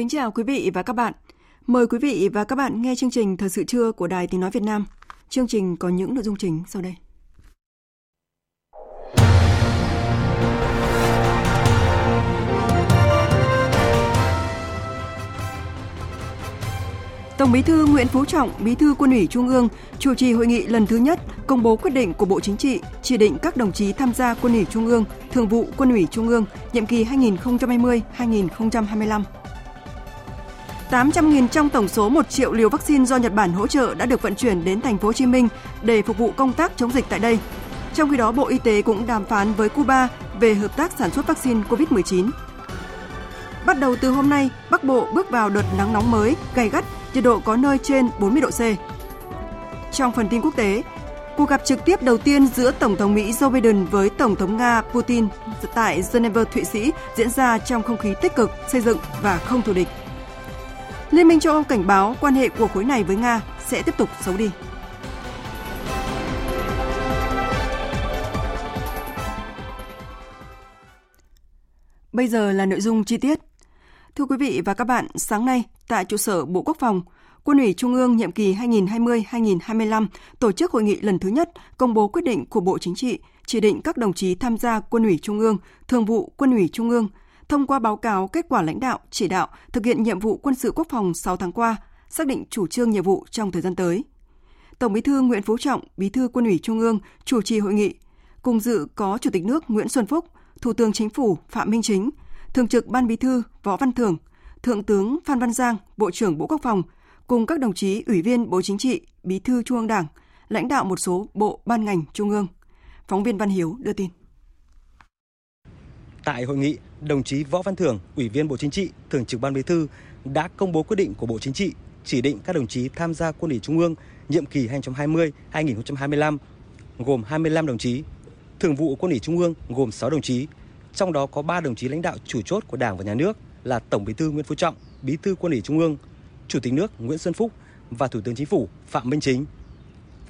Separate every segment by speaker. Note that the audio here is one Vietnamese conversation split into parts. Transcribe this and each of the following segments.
Speaker 1: Kính chào quý vị và các bạn. Mời quý vị và các bạn nghe chương trình Thời sự trưa của Đài Tiếng Nói Việt Nam. Chương trình có những nội dung chính sau đây. Tổng Bí thư Nguyễn Phú Trọng, Bí thư Quân ủy Trung ương, chủ trì hội nghị lần thứ nhất công bố quyết định của Bộ Chính trị chỉ định các đồng chí tham gia Quân ủy Trung ương, Thường vụ Quân ủy Trung ương nhiệm kỳ 2020-2025. 800.000 trong tổng số 1 triệu liều vaccine do Nhật Bản hỗ trợ đã được vận chuyển đến thành phố Hồ Chí Minh để phục vụ công tác chống dịch tại đây. Trong khi đó, Bộ Y tế cũng đàm phán với Cuba về hợp tác sản xuất vaccine COVID-19. Bắt đầu từ hôm nay, Bắc Bộ bước vào đợt nắng nóng mới, gay gắt, nhiệt độ có nơi trên 40 độ C. Trong phần tin quốc tế, cuộc gặp trực tiếp đầu tiên giữa Tổng thống Mỹ Joe Biden với Tổng thống Nga Putin tại Geneva, Thụy Sĩ diễn ra trong không khí tích cực, xây dựng và không thù địch. Liên minh châu Âu cảnh báo quan hệ của khối này với Nga sẽ tiếp tục xấu đi. Bây giờ là nội dung chi tiết. Thưa quý vị và các bạn, sáng nay tại trụ sở Bộ Quốc phòng, Quân ủy Trung ương nhiệm kỳ 2020-2025 tổ chức hội nghị lần thứ nhất công bố quyết định của Bộ Chính trị chỉ định các đồng chí tham gia Quân ủy Trung ương, Thường vụ Quân ủy Trung ương, thông qua báo cáo kết quả lãnh đạo, chỉ đạo thực hiện nhiệm vụ quân sự quốc phòng 6 tháng qua, xác định chủ trương nhiệm vụ trong thời gian tới. Tổng Bí thư Nguyễn Phú Trọng, Bí thư Quân ủy Trung ương chủ trì hội nghị. Cùng dự có Chủ tịch nước Nguyễn Xuân Phúc, Thủ tướng Chính phủ Phạm Minh Chính, Thường trực Ban Bí thư Võ Văn Thưởng, Thượng tướng Phan Văn Giang, Bộ trưởng Bộ Quốc phòng, cùng các đồng chí Ủy viên Bộ Chính trị, Bí thư Trung ương Đảng, lãnh đạo một số bộ ban ngành trung ương. Phóng viên Văn Hiếu đưa tin.
Speaker 2: Tại hội nghị, đồng chí Võ Văn Thưởng, Ủy viên Bộ Chính trị, Thường trực Ban Bí thư đã công bố quyết định của Bộ Chính trị chỉ định các đồng chí tham gia Quân ủy Trung ương nhiệm kỳ 2020-2025 gồm 25 đồng chí, Thường vụ Quân ủy Trung ương gồm 6 đồng chí, trong đó có 3 đồng chí lãnh đạo chủ chốt của Đảng và Nhà nước là Tổng Bí thư Nguyễn Phú Trọng, Bí thư Quân ủy Trung ương, Chủ tịch nước Nguyễn Xuân Phúc và Thủ tướng Chính phủ Phạm Minh Chính.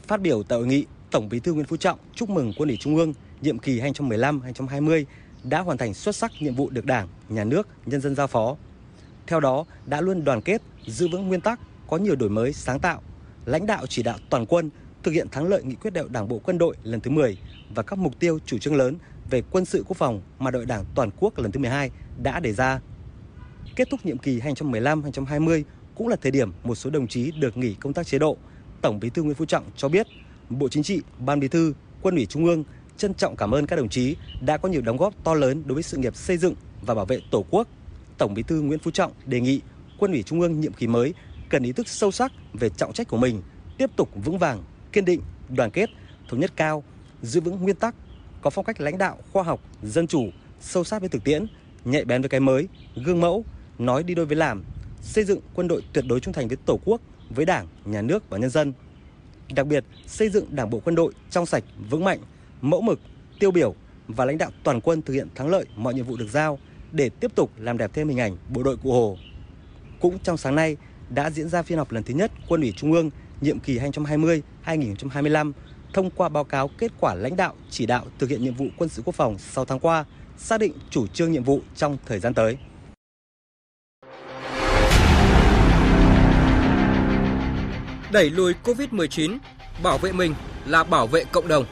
Speaker 2: Phát biểu tại hội nghị, Tổng Bí thư Nguyễn Phú Trọng chúc mừng Quân ủy Trung ương nhiệm kỳ 2015-2020 đã hoàn thành xuất sắc nhiệm vụ được Đảng, Nhà nước, nhân dân giao phó. Theo đó, đã luôn đoàn kết, giữ vững nguyên tắc, có nhiều đổi mới sáng tạo, lãnh đạo chỉ đạo toàn quân thực hiện thắng lợi nghị quyết đại Đảng bộ quân đội lần thứ 10 và các mục tiêu chủ trương lớn về quân sự quốc phòng mà đội Đảng toàn quốc lần thứ 12 đã đề ra. Kết thúc nhiệm kỳ 2015-2020 cũng là thời điểm một số đồng chí được nghỉ công tác chế độ. Tổng Bí thư Nguyễn Phú Trọng cho biết, Bộ Chính trị, Ban Bí thư, Quân ủy Trung ương trân trọng cảm ơn các đồng chí đã có nhiều đóng góp to lớn đối với sự nghiệp xây dựng và bảo vệ Tổ quốc. Tổng Bí thư Nguyễn Phú Trọng đề nghị Quân ủy Trung ương nhiệm kỳ mới cần ý thức sâu sắc về trọng trách của mình, tiếp tục vững vàng, kiên định, đoàn kết, thống nhất cao, giữ vững nguyên tắc, có phong cách lãnh đạo khoa học, dân chủ, sâu sát với thực tiễn, nhạy bén với cái mới, gương mẫu, nói đi đôi với làm, xây dựng quân đội tuyệt đối trung thành với Tổ quốc, với Đảng, Nhà nước và nhân dân. Đặc biệt, xây dựng Đảng bộ quân đội trong sạch, vững mạnh, mẫu mực, tiêu biểu và lãnh đạo toàn quân thực hiện thắng lợi mọi nhiệm vụ được giao để tiếp tục làm đẹp thêm hình ảnh bộ đội Cụ Hồ. Cũng trong sáng nay đã diễn ra phiên họp lần thứ nhất Quân ủy Trung ương nhiệm kỳ 2020-2025 thông qua báo cáo kết quả lãnh đạo chỉ đạo thực hiện nhiệm vụ quân sự quốc phòng 6 tháng qua, xác định chủ trương nhiệm vụ trong thời gian tới.
Speaker 3: Đẩy lùi Covid-19, bảo vệ mình là bảo vệ cộng đồng.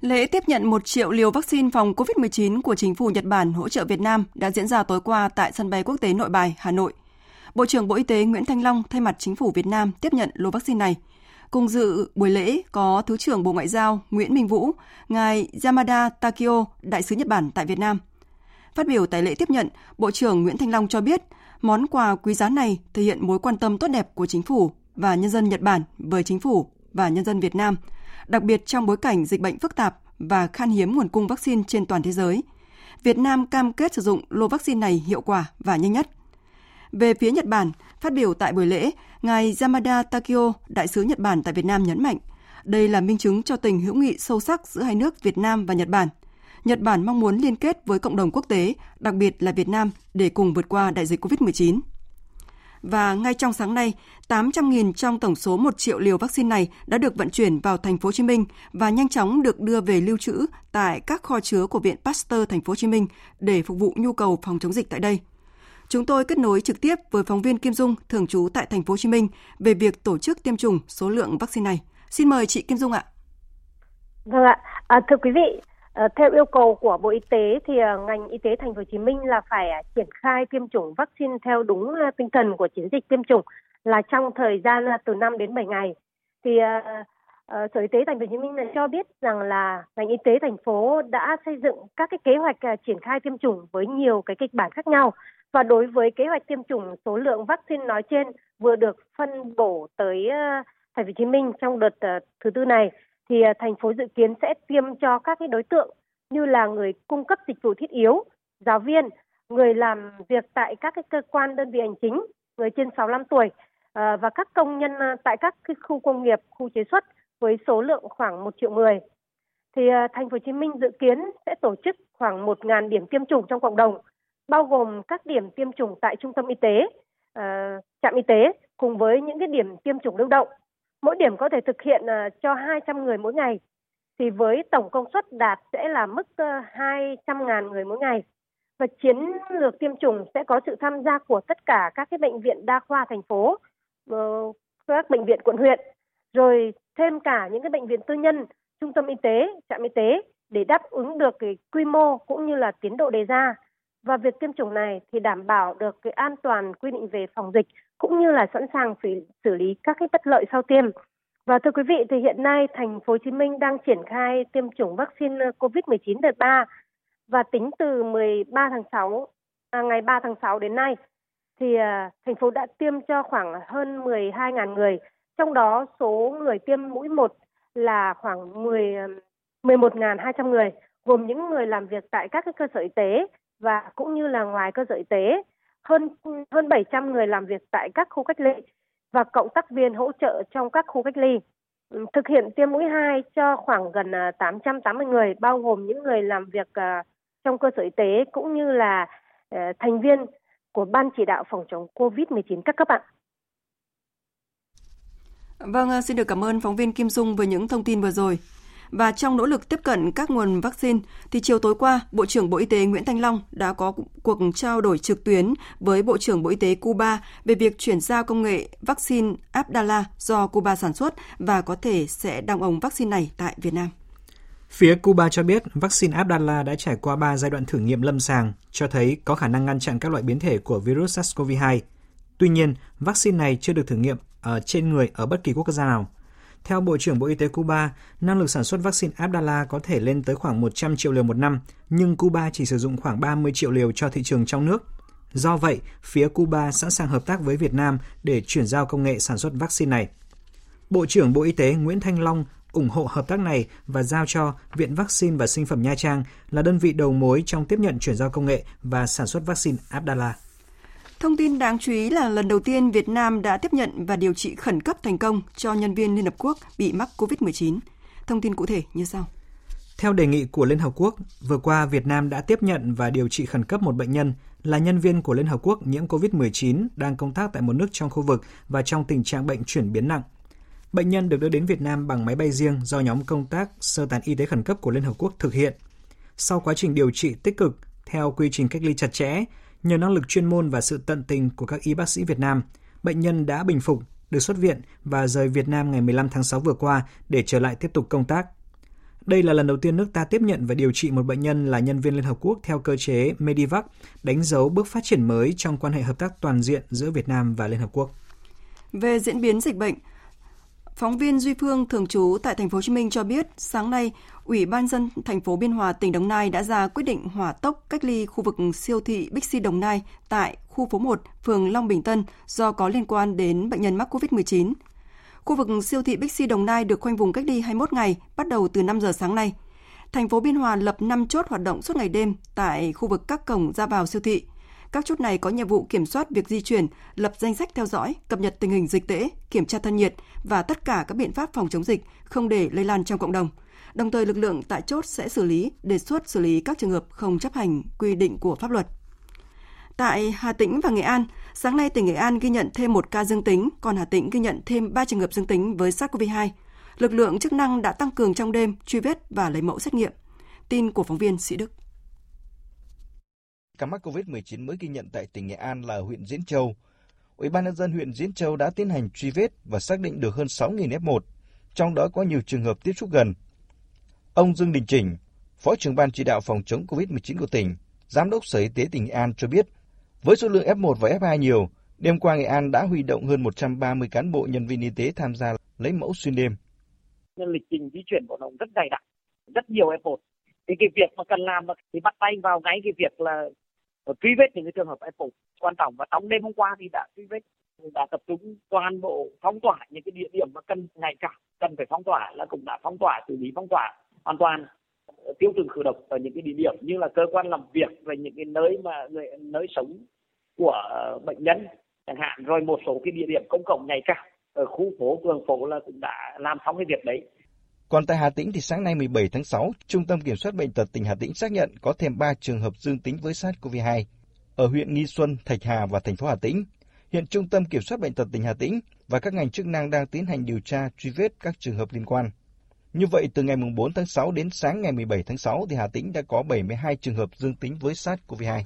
Speaker 1: Lễ tiếp nhận 1 triệu liều vaccine phòng COVID-19 của chính phủ Nhật Bản hỗ trợ Việt Nam đã diễn ra tối qua tại sân bay quốc tế Nội Bài, Hà Nội. Bộ trưởng Bộ Y tế Nguyễn Thanh Long thay mặt chính phủ Việt Nam tiếp nhận lô vaccine này. Cùng dự buổi lễ có Thứ trưởng Bộ Ngoại giao Nguyễn Minh Vũ, Ngài Yamada Takio, Đại sứ Nhật Bản tại Việt Nam. Phát biểu tại lễ tiếp nhận, Bộ trưởng Nguyễn Thanh Long cho biết, món quà quý giá này thể hiện mối quan tâm tốt đẹp của chính phủ và nhân dân Nhật Bản với chính phủ và nhân dân Việt Nam, đặc biệt trong bối cảnh dịch bệnh phức tạp và khan hiếm nguồn cung vaccine trên toàn thế giới. Việt Nam cam kết sử dụng lô vaccine này hiệu quả và nhanh nhất. Về phía Nhật Bản, phát biểu tại buổi lễ, ngài Yamada Takio, đại sứ Nhật Bản tại Việt Nam nhấn mạnh, đây là minh chứng cho tình hữu nghị sâu sắc giữa hai nước Việt Nam và Nhật Bản. Nhật Bản mong muốn liên kết với cộng đồng quốc tế, đặc biệt là Việt Nam để cùng vượt qua đại dịch COVID-19. Và ngay trong sáng nay, 800.000 trong tổng số 1 triệu liều vaccine này đã được vận chuyển vào thành phố Hồ Chí Minh và nhanh chóng được đưa về lưu trữ tại các kho chứa của Viện Pasteur thành phố Hồ Chí Minh để phục vụ nhu cầu phòng chống dịch tại đây. Chúng tôi kết nối trực tiếp với phóng viên Kim Dung thường trú tại thành phố Hồ Chí Minh về việc tổ chức tiêm chủng số lượng vaccine này. Xin mời chị Kim Dung ạ.
Speaker 4: Vâng ạ, à, thưa quý vị, Ờ, theo yêu cầu của Bộ Y tế thì ờ, ngành y tế thành phố Hồ Chí Minh là phải à, triển khai tiêm chủng vaccine theo đúng ờ, tinh thần của chiến dịch tiêm chủng là trong thời gian từ 5 đến 7 ngày. Thì Sở Y tế thành phố Hồ Chí Minh cho biết rằng là ngành y tế thành phố đã xây dựng các cái kế hoạch à, triển khai tiêm chủng với nhiều cái kịch bản khác nhau và đối với kế hoạch tiêm chủng số lượng vaccine nói trên vừa được phân bổ tới uh, thành phố Hồ Chí Minh trong đợt uh, thứ tư này thì à, thành phố dự kiến sẽ tiêm cho các cái đối tượng như là người cung cấp dịch vụ thiết yếu, giáo viên, người làm việc tại các cái cơ quan đơn vị hành chính, người trên 65 tuổi à, và các công nhân à, tại các cái khu công nghiệp, khu chế xuất với số lượng khoảng 1 triệu người. Thì thành phố Hồ Chí Minh dự kiến sẽ tổ chức khoảng 1.000 điểm tiêm chủng trong cộng đồng bao gồm các điểm tiêm chủng tại trung tâm y tế, trạm y tế cùng với những cái điểm tiêm chủng lưu động. Mỗi điểm có thể thực hiện à, cho 200 người mỗi ngày. Thì với tổng công suất đạt sẽ là mức 200.000 người mỗi ngày. Và chiến lược tiêm chủng sẽ có sự tham gia của tất cả các cái bệnh viện đa khoa thành phố, ờ, các bệnh viện quận huyện, rồi thêm cả những cái bệnh viện tư nhân, trung tâm y tế, trạm y tế để đáp ứng được cái quy mô cũng như là tiến độ đề ra và việc tiêm chủng này thì đảm bảo được cái an toàn quy định về phòng dịch cũng như là sẵn sàng xử, xử lý các cái bất lợi sau tiêm. Và thưa quý vị thì hiện nay thành phố Hồ Chí Minh đang triển khai tiêm chủng vaccine ờ, COVID-19 đợt 3 và tính từ 13 tháng 6 à, ngày 3 tháng 6 đến nay thì à, thành phố đã tiêm cho khoảng hơn 12.000 người, trong đó số người tiêm mũi 1 là khoảng 10 11.200 ờ, người, gồm những người làm việc tại các cái cơ sở y tế và cũng như là ngoài cơ sở y tế hơn hơn 700 người làm việc tại các khu cách ly và cộng tác viên hỗ trợ trong các khu cách ly. Thực hiện tiêm mũi 2 cho khoảng gần à, 880 người bao gồm những người làm việc à, trong cơ sở y tế cũng như là à, thành viên của ban chỉ đạo phòng chống COVID-19 các cấp ạ.
Speaker 1: Vâng, xin được cảm ơn phóng viên Kim Dung với những thông tin vừa rồi. Và trong nỗ lực tiếp cận các nguồn vaccine, thì chiều tối qua, Bộ trưởng Bộ Y tế Nguyễn Thanh Long đã có cuộc trao đổi trực tuyến với Bộ trưởng Bộ Y tế Cuba về việc chuyển giao công nghệ vaccine Abdala do Cuba sản xuất và có thể sẽ đăng ống vaccine này tại Việt Nam.
Speaker 5: Phía Cuba cho biết vaccine Abdala đã trải qua 3 giai đoạn thử nghiệm lâm sàng, cho thấy có khả năng ngăn chặn các loại biến thể của virus SARS-CoV-2. Tuy nhiên, vaccine này chưa được thử nghiệm ở trên người ở bất kỳ quốc gia nào. Theo Bộ trưởng Bộ Y tế Cuba, năng lực sản xuất vaccine Abdala có thể lên tới khoảng 100 triệu liều một năm, nhưng Cuba chỉ sử dụng khoảng 30 triệu liều cho thị trường trong nước. Do vậy, phía Cuba sẵn sàng hợp tác với Việt Nam để chuyển giao công nghệ sản xuất vaccine này. Bộ trưởng Bộ Y tế Nguyễn Thanh Long ủng hộ hợp tác này và giao cho Viện Vaccine và Sinh phẩm Nha Trang là đơn vị đầu mối trong tiếp nhận chuyển giao công nghệ và sản xuất vaccine Abdala.
Speaker 1: Thông tin đáng chú ý là lần đầu tiên Việt Nam đã tiếp nhận và điều trị khẩn cấp thành công cho nhân viên Liên Hợp Quốc bị mắc COVID-19. Thông tin cụ thể như sau.
Speaker 5: Theo đề nghị của Liên Hợp Quốc, vừa qua Việt Nam đã tiếp nhận và điều trị khẩn cấp một bệnh nhân là nhân viên của Liên Hợp Quốc nhiễm COVID-19 đang công tác tại một nước trong khu vực và trong tình trạng bệnh chuyển biến nặng. Bệnh nhân được đưa đến Việt Nam bằng máy bay riêng do nhóm công tác sơ tán y tế khẩn cấp của Liên Hợp Quốc thực hiện. Sau quá trình điều trị tích cực theo quy trình cách ly chặt chẽ, Nhờ năng lực chuyên môn và sự tận tình của các y bác sĩ Việt Nam, bệnh nhân đã bình phục, được xuất viện và rời Việt Nam ngày 15 tháng 6 vừa qua để trở lại tiếp tục công tác. Đây là lần đầu tiên nước ta tiếp nhận và điều trị một bệnh nhân là nhân viên Liên Hợp Quốc theo cơ chế Medivac, đánh dấu bước phát triển mới trong quan hệ hợp tác toàn diện giữa Việt Nam và Liên Hợp Quốc.
Speaker 1: Về diễn biến dịch bệnh, Phóng viên Duy Phương thường trú tại thành phố Hồ Chí Minh cho biết, sáng nay, Ủy ban dân thành phố Biên Hòa tỉnh Đồng Nai đã ra quyết định hỏa tốc cách ly khu vực siêu thị Bixi Đồng Nai tại khu phố 1, phường Long Bình Tân do có liên quan đến bệnh nhân mắc COVID-19. Khu vực siêu thị Bixi Đồng Nai được khoanh vùng cách ly 21 ngày, bắt đầu từ 5 giờ sáng nay. Thành phố Biên Hòa lập 5 chốt hoạt động suốt ngày đêm tại khu vực các cổng ra vào siêu thị. Các chốt này có nhiệm vụ kiểm soát việc di chuyển, lập danh sách theo dõi, cập nhật tình hình dịch tễ, kiểm tra thân nhiệt và tất cả các biện pháp phòng chống dịch, không để lây lan trong cộng đồng. Đồng thời lực lượng tại chốt sẽ xử lý, đề xuất xử lý các trường hợp không chấp hành quy định của pháp luật. Tại Hà Tĩnh và Nghệ An, sáng nay tỉnh Nghệ An ghi nhận thêm một ca dương tính, còn Hà Tĩnh ghi nhận thêm 3 trường hợp dương tính với SARS-CoV-2. Lực lượng chức năng đã tăng cường trong đêm truy vết và lấy mẫu xét nghiệm. Tin của phóng viên Sĩ Đức.
Speaker 6: Ca mắc COVID-19 mới ghi nhận tại tỉnh Nghệ An là huyện Diễn Châu. Ủy ban nhân dân huyện Diễn Châu đã tiến hành truy vết và xác định được hơn 6.000 F1, trong đó có nhiều trường hợp tiếp xúc gần. Ông Dương Đình Chỉnh, Phó trưởng ban chỉ đạo phòng chống COVID-19 của tỉnh, Giám đốc Sở Y tế tỉnh Nghệ An cho biết, với số lượng F1 và F2 nhiều, đêm qua Nghệ An đã huy động hơn 130 cán bộ nhân viên y tế tham gia lấy mẫu xuyên đêm.
Speaker 7: Lịch trình di chuyển của nó rất dày đặc, rất nhiều F1. Thì cái việc mà cần làm thì bắt tay vào ngay cái việc là truy vết những cái trường hợp F1 quan trọng. Và trong đêm hôm qua thì đã truy vết, đã tập trung toàn bộ, phong tỏa những cái địa điểm mà cần ngày cả cần phải phong tỏa là cũng đã phong tỏa, xử lý phong tỏa hoàn toàn ờ, tiêu trừ khử độc ở những cái địa điểm như là cơ quan làm việc và những cái nơi mà người, nơi sống của ờ, bệnh nhân chẳng hạn. Rồi một số cái địa điểm công cộng ngày càng ở khu phố, phường phố là cũng đã làm xong cái việc đấy
Speaker 6: còn tại Hà Tĩnh thì sáng nay 17 tháng 6, Trung tâm Kiểm soát Bệnh tật tỉnh Hà Tĩnh xác nhận có thêm 3 trường hợp dương tính với SARS-CoV-2 ở huyện Nghi Xuân, Thạch Hà và thành phố Hà Tĩnh. Hiện Trung tâm Kiểm soát Bệnh tật tỉnh Hà Tĩnh và các ngành chức năng đang tiến hành điều tra truy vết các trường hợp liên quan. Như vậy, từ ngày 4 tháng 6 đến sáng ngày 17 tháng 6 thì Hà Tĩnh đã có 72 trường hợp dương tính với SARS-CoV-2.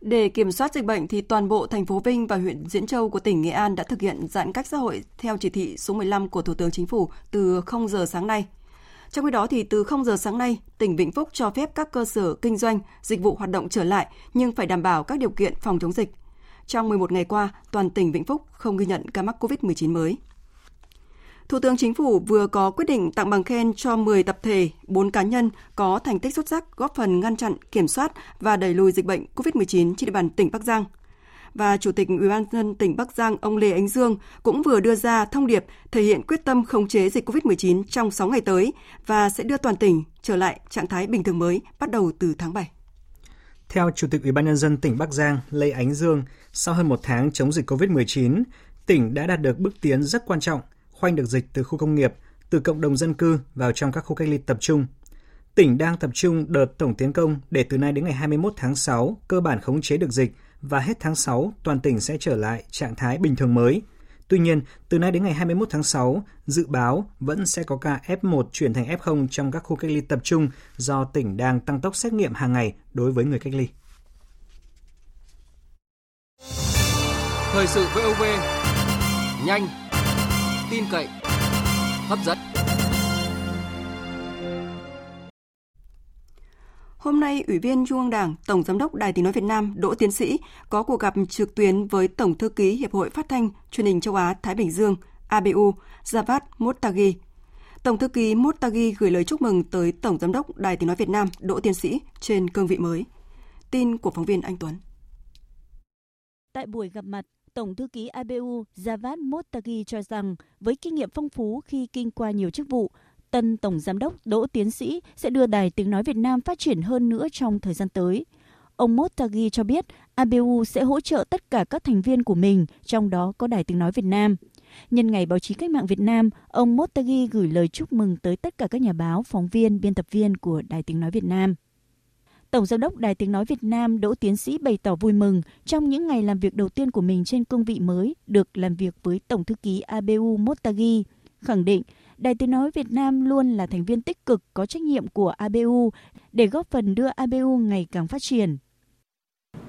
Speaker 1: Để kiểm soát dịch bệnh thì toàn bộ thành phố Vinh và huyện Diễn Châu của tỉnh Nghệ An đã thực hiện giãn cách xã hội theo chỉ thị số 15 của Thủ tướng Chính phủ từ 0 giờ sáng nay. Trong khi đó thì từ 0 giờ sáng nay, tỉnh Vĩnh Phúc cho phép các cơ sở kinh doanh, dịch vụ hoạt động trở lại nhưng phải đảm bảo các điều kiện phòng chống dịch. Trong 11 ngày qua, toàn tỉnh Vĩnh Phúc không ghi nhận ca mắc COVID-19 mới. Thủ tướng Chính phủ vừa có quyết định tặng bằng khen cho 10 tập thể, 4 cá nhân có thành tích xuất sắc góp phần ngăn chặn, kiểm soát và đẩy lùi dịch bệnh COVID-19 trên địa bàn tỉnh Bắc Giang. Và Chủ tịch Ủy ban dân tỉnh Bắc Giang ông Lê Ánh Dương cũng vừa đưa ra thông điệp thể hiện quyết tâm khống chế dịch COVID-19 trong 6 ngày tới và sẽ đưa toàn tỉnh trở lại trạng thái bình thường mới bắt đầu từ tháng 7.
Speaker 5: Theo Chủ tịch Ủy ban nhân dân tỉnh Bắc Giang Lê Ánh Dương, sau hơn một tháng chống dịch COVID-19, tỉnh đã đạt được bước tiến rất quan trọng – khoanh được dịch từ khu công nghiệp, từ cộng đồng dân cư vào trong các khu cách ly tập trung. Tỉnh đang tập trung đợt tổng tiến công để từ nay đến ngày 21 tháng 6 cơ bản khống chế được dịch và hết tháng 6 toàn tỉnh sẽ trở lại trạng thái bình thường mới. Tuy nhiên, từ nay đến ngày 21 tháng 6, dự báo vẫn sẽ có ca F1 chuyển thành F0 trong các khu cách ly tập trung do tỉnh đang tăng tốc xét nghiệm hàng ngày đối với người cách ly.
Speaker 3: Thời sự VOV, nhanh, tin cậy, hấp dẫn.
Speaker 1: Hôm nay, Ủy viên Trung ương Đảng, Tổng Giám đốc Đài Tiếng Nói Việt Nam Đỗ Tiến Sĩ có cuộc gặp trực tuyến với Tổng Thư ký Hiệp hội Phát thanh Truyền hình Châu Á-Thái Bình Dương ABU Javad Motagi. Tổng Thư ký Motagi gửi lời chúc mừng tới Tổng Giám đốc Đài Tiếng Nói Việt Nam Đỗ Tiến Sĩ trên cương vị mới. Tin của phóng viên Anh Tuấn.
Speaker 8: Tại buổi gặp mặt, Tổng thư ký ABU Javad Mottagi cho rằng với kinh nghiệm phong phú khi kinh qua nhiều chức vụ, tân Tổng Giám đốc Đỗ Tiến Sĩ sẽ đưa Đài Tiếng Nói Việt Nam phát triển hơn nữa trong thời gian tới. Ông Mottagi cho biết ABU sẽ hỗ trợ tất cả các thành viên của mình, trong đó có Đài Tiếng Nói Việt Nam. Nhân ngày báo chí cách mạng Việt Nam, ông Mottagi gửi lời chúc mừng tới tất cả các nhà báo, phóng viên, biên tập viên của Đài Tiếng Nói Việt Nam. Tổng giám đốc Đài Tiếng Nói Việt Nam Đỗ Tiến Sĩ bày tỏ vui mừng trong những ngày làm việc đầu tiên của mình trên cương vị mới được làm việc với Tổng thư ký ABU Motagi, khẳng định Đài Tiếng Nói Việt Nam luôn là thành viên tích cực có trách nhiệm của ABU để góp phần đưa ABU ngày càng phát triển.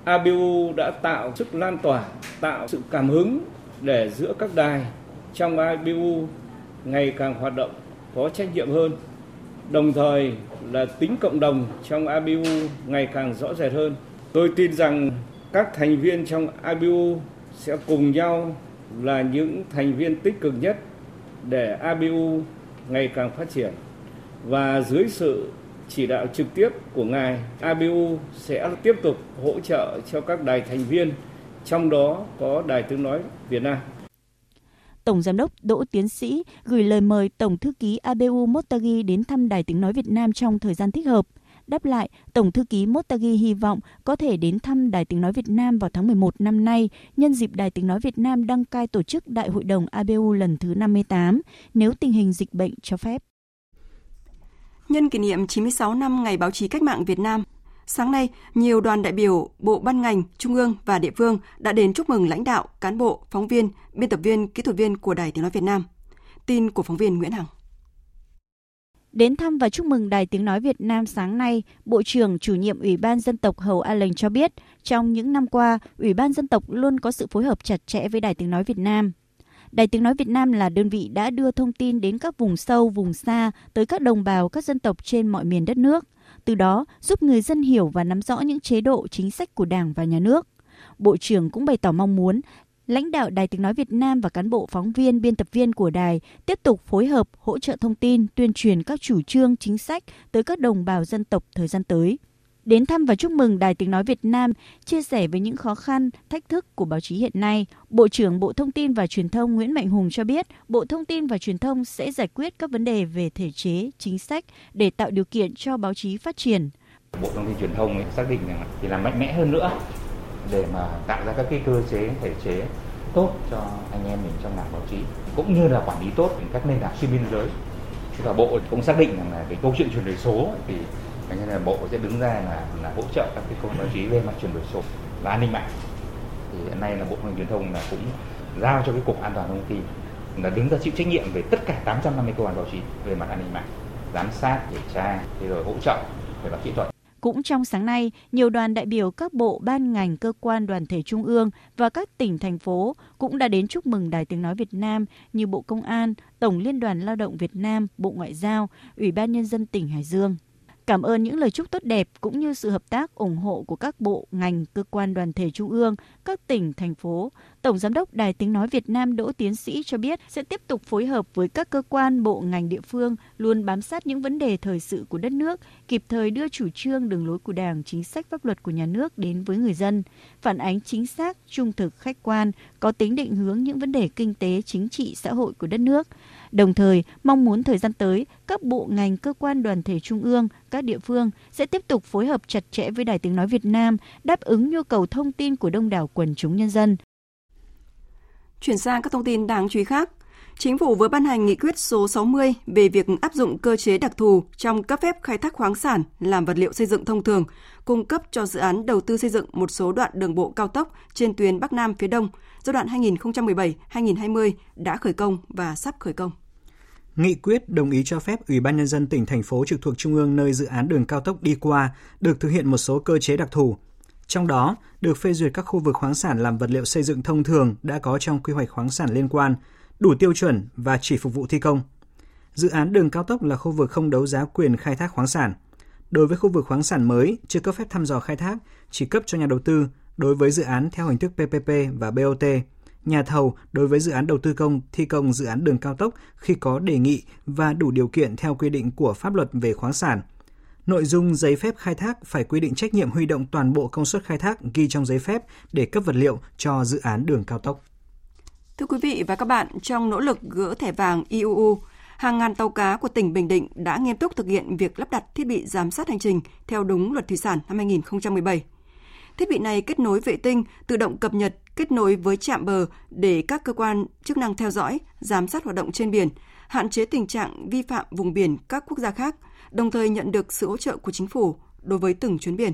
Speaker 9: ABU đã tạo sức lan tỏa, tạo sự cảm hứng để giữa các đài trong ABU ngày càng hoạt động có trách nhiệm hơn đồng thời là tính cộng đồng trong ABU ngày càng rõ rệt hơn. Tôi tin rằng các thành viên trong ABU sẽ cùng nhau là những thành viên tích cực nhất để ABU ngày càng phát triển và dưới sự chỉ đạo trực tiếp của ngài, ABU sẽ tiếp tục hỗ trợ cho các đài thành viên, trong đó có Đài Tiếng Nói Việt Nam.
Speaker 8: Tổng Giám đốc Đỗ Tiến Sĩ gửi lời mời Tổng Thư ký ABU Motagi đến thăm Đài Tiếng Nói Việt Nam trong thời gian thích hợp. Đáp lại, Tổng Thư ký Motagi hy vọng có thể đến thăm Đài Tiếng Nói Việt Nam vào tháng 11 năm nay, nhân dịp Đài Tiếng Nói Việt Nam đăng cai tổ chức Đại hội đồng ABU lần thứ 58, nếu tình hình dịch bệnh cho phép.
Speaker 1: Nhân kỷ niệm 96 năm Ngày Báo chí Cách mạng Việt Nam, sáng nay, nhiều đoàn đại biểu, bộ ban ngành, trung ương và địa phương đã đến chúc mừng lãnh đạo, cán bộ, phóng viên, biên tập viên, kỹ thuật viên của Đài Tiếng Nói Việt Nam. Tin của phóng viên Nguyễn Hằng.
Speaker 8: Đến thăm và chúc mừng Đài Tiếng Nói Việt Nam sáng nay, Bộ trưởng chủ nhiệm Ủy ban Dân tộc Hầu A Lệnh cho biết, trong những năm qua, Ủy ban Dân tộc luôn có sự phối hợp chặt chẽ với Đài Tiếng Nói Việt Nam. Đài Tiếng Nói Việt Nam là đơn vị đã đưa thông tin đến các vùng sâu, vùng xa, tới các đồng bào các dân tộc trên mọi miền đất nước. Từ đó, giúp người dân hiểu và nắm rõ những chế độ, chính sách của Đảng và Nhà nước. Bộ trưởng cũng bày tỏ mong muốn lãnh đạo Đài Tiếng Nói Việt Nam và cán bộ phóng viên, biên tập viên của đài tiếp tục phối hợp hỗ trợ thông tin, tuyên truyền các chủ trương, chính sách tới các đồng bào dân tộc thời gian tới. Đến thăm và chúc mừng Đài Tiếng Nói Việt Nam, chia sẻ với những khó khăn, thách thức của báo chí hiện nay, Bộ trưởng Bộ Thông tin và Truyền thông Nguyễn Mạnh Hùng cho biết, Bộ Thông tin và Truyền thông sẽ giải quyết các vấn đề về thể chế, chính sách để tạo điều kiện cho báo chí phát triển.
Speaker 10: Bộ Thông tin Truyền thông ấy xác định rằng thì làm mạnh mẽ hơn nữa để mà tạo ra các cái cơ chế thể chế tốt cho anh em mình trong ngành báo chí cũng như là quản lý tốt các nền tảng xuyên biên giới và bộ cũng xác định rằng là cái câu chuyện chuyển đổi số thì nên là bộ sẽ đứng ra là là hỗ trợ các cái công báo chí về mặt chuyển đổi số và an ninh mạng thì hiện nay là bộ thông tin truyền thông là cũng giao cho cái cục an toàn thông tin là đứng ra chịu trách nhiệm về tất cả 850 cơ quan báo chí về mặt an ninh mạng giám sát kiểm tra rồi hỗ trợ về mặt kỹ thuật
Speaker 8: cũng trong sáng nay, nhiều đoàn đại biểu các bộ, ban ngành, cơ quan đoàn thể trung ương và các tỉnh, thành phố cũng đã đến chúc mừng Đài Tiếng Nói Việt Nam như Bộ Công an, Tổng Liên đoàn Lao động Việt Nam, Bộ Ngoại giao, Ủy ban Nhân dân tỉnh Hải Dương. Cảm ơn những lời chúc tốt đẹp cũng như sự hợp tác ủng hộ của các bộ, ngành, cơ quan đoàn thể trung ương, các tỉnh, thành phố. Tổng Giám đốc Đài Tiếng Nói Việt Nam Đỗ Tiến Sĩ cho biết sẽ tiếp tục phối hợp với các cơ quan, bộ, ngành địa phương luôn bám sát những vấn đề thời sự của đất nước, kịp thời đưa chủ trương, đường lối của Đảng, chính sách pháp luật của nhà nước đến với người dân, phản ánh chính xác, trung thực, khách quan, có tính định hướng những vấn đề kinh tế, chính trị, xã hội của đất nước Đồng thời, mong muốn thời gian tới, các bộ ngành, cơ quan đoàn thể trung ương, các địa phương sẽ tiếp tục phối hợp chặt chẽ với Đài Tiếng Nói Việt Nam, đáp ứng nhu cầu thông tin của đông đảo quần chúng nhân dân.
Speaker 1: Chuyển sang các thông tin đáng chú ý khác. Chính phủ vừa ban hành nghị quyết số 60 về việc áp dụng cơ chế đặc thù trong cấp phép khai thác khoáng sản làm vật liệu xây dựng thông thường, cung cấp cho dự án đầu tư xây dựng một số đoạn đường bộ cao tốc trên tuyến Bắc Nam phía Đông giai đoạn 2017-2020 đã khởi công và sắp khởi công.
Speaker 5: Nghị quyết đồng ý cho phép Ủy ban Nhân dân tỉnh, thành phố trực thuộc Trung ương nơi dự án đường cao tốc đi qua được thực hiện một số cơ chế đặc thù. Trong đó, được phê duyệt các khu vực khoáng sản làm vật liệu xây dựng thông thường đã có trong quy hoạch khoáng sản liên quan, đủ tiêu chuẩn và chỉ phục vụ thi công. Dự án đường cao tốc là khu vực không đấu giá quyền khai thác khoáng sản. Đối với khu vực khoáng sản mới chưa cấp phép thăm dò khai thác, chỉ cấp cho nhà đầu tư đối với dự án theo hình thức PPP và BOT, nhà thầu đối với dự án đầu tư công thi công dự án đường cao tốc khi có đề nghị và đủ điều kiện theo quy định của pháp luật về khoáng sản. Nội dung giấy phép khai thác phải quy định trách nhiệm huy động toàn bộ công suất khai thác ghi trong giấy phép để cấp vật liệu cho dự án đường cao tốc.
Speaker 1: Thưa quý vị và các bạn, trong nỗ lực gỡ thẻ vàng IUU, hàng ngàn tàu cá của tỉnh Bình Định đã nghiêm túc thực hiện việc lắp đặt thiết bị giám sát hành trình theo đúng luật thủy sản năm 2017. Thiết bị này kết nối vệ tinh, tự động cập nhật, kết nối với trạm bờ để các cơ quan chức năng theo dõi, giám sát hoạt động trên biển, hạn chế tình trạng vi phạm vùng biển các quốc gia khác, đồng thời nhận được sự hỗ trợ của chính phủ đối với từng chuyến biển.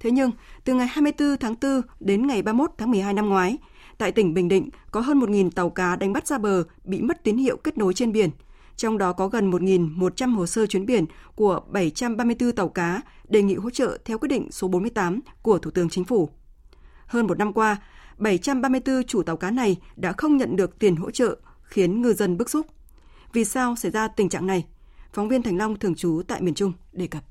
Speaker 1: Thế nhưng, từ ngày 24 tháng 4 đến ngày 31 tháng 12 năm ngoái, tại tỉnh Bình Định có hơn 1.000 tàu cá đánh bắt ra bờ bị mất tín hiệu kết nối trên biển – trong đó có gần 1.100 hồ sơ chuyến biển của 734 tàu cá đề nghị hỗ trợ theo quyết định số 48 của Thủ tướng Chính phủ. Hơn một năm qua, 734 chủ tàu cá này đã không nhận được tiền hỗ trợ, khiến ngư dân bức xúc. Vì sao xảy ra tình trạng này? Phóng viên Thành Long thường trú tại miền Trung đề cập.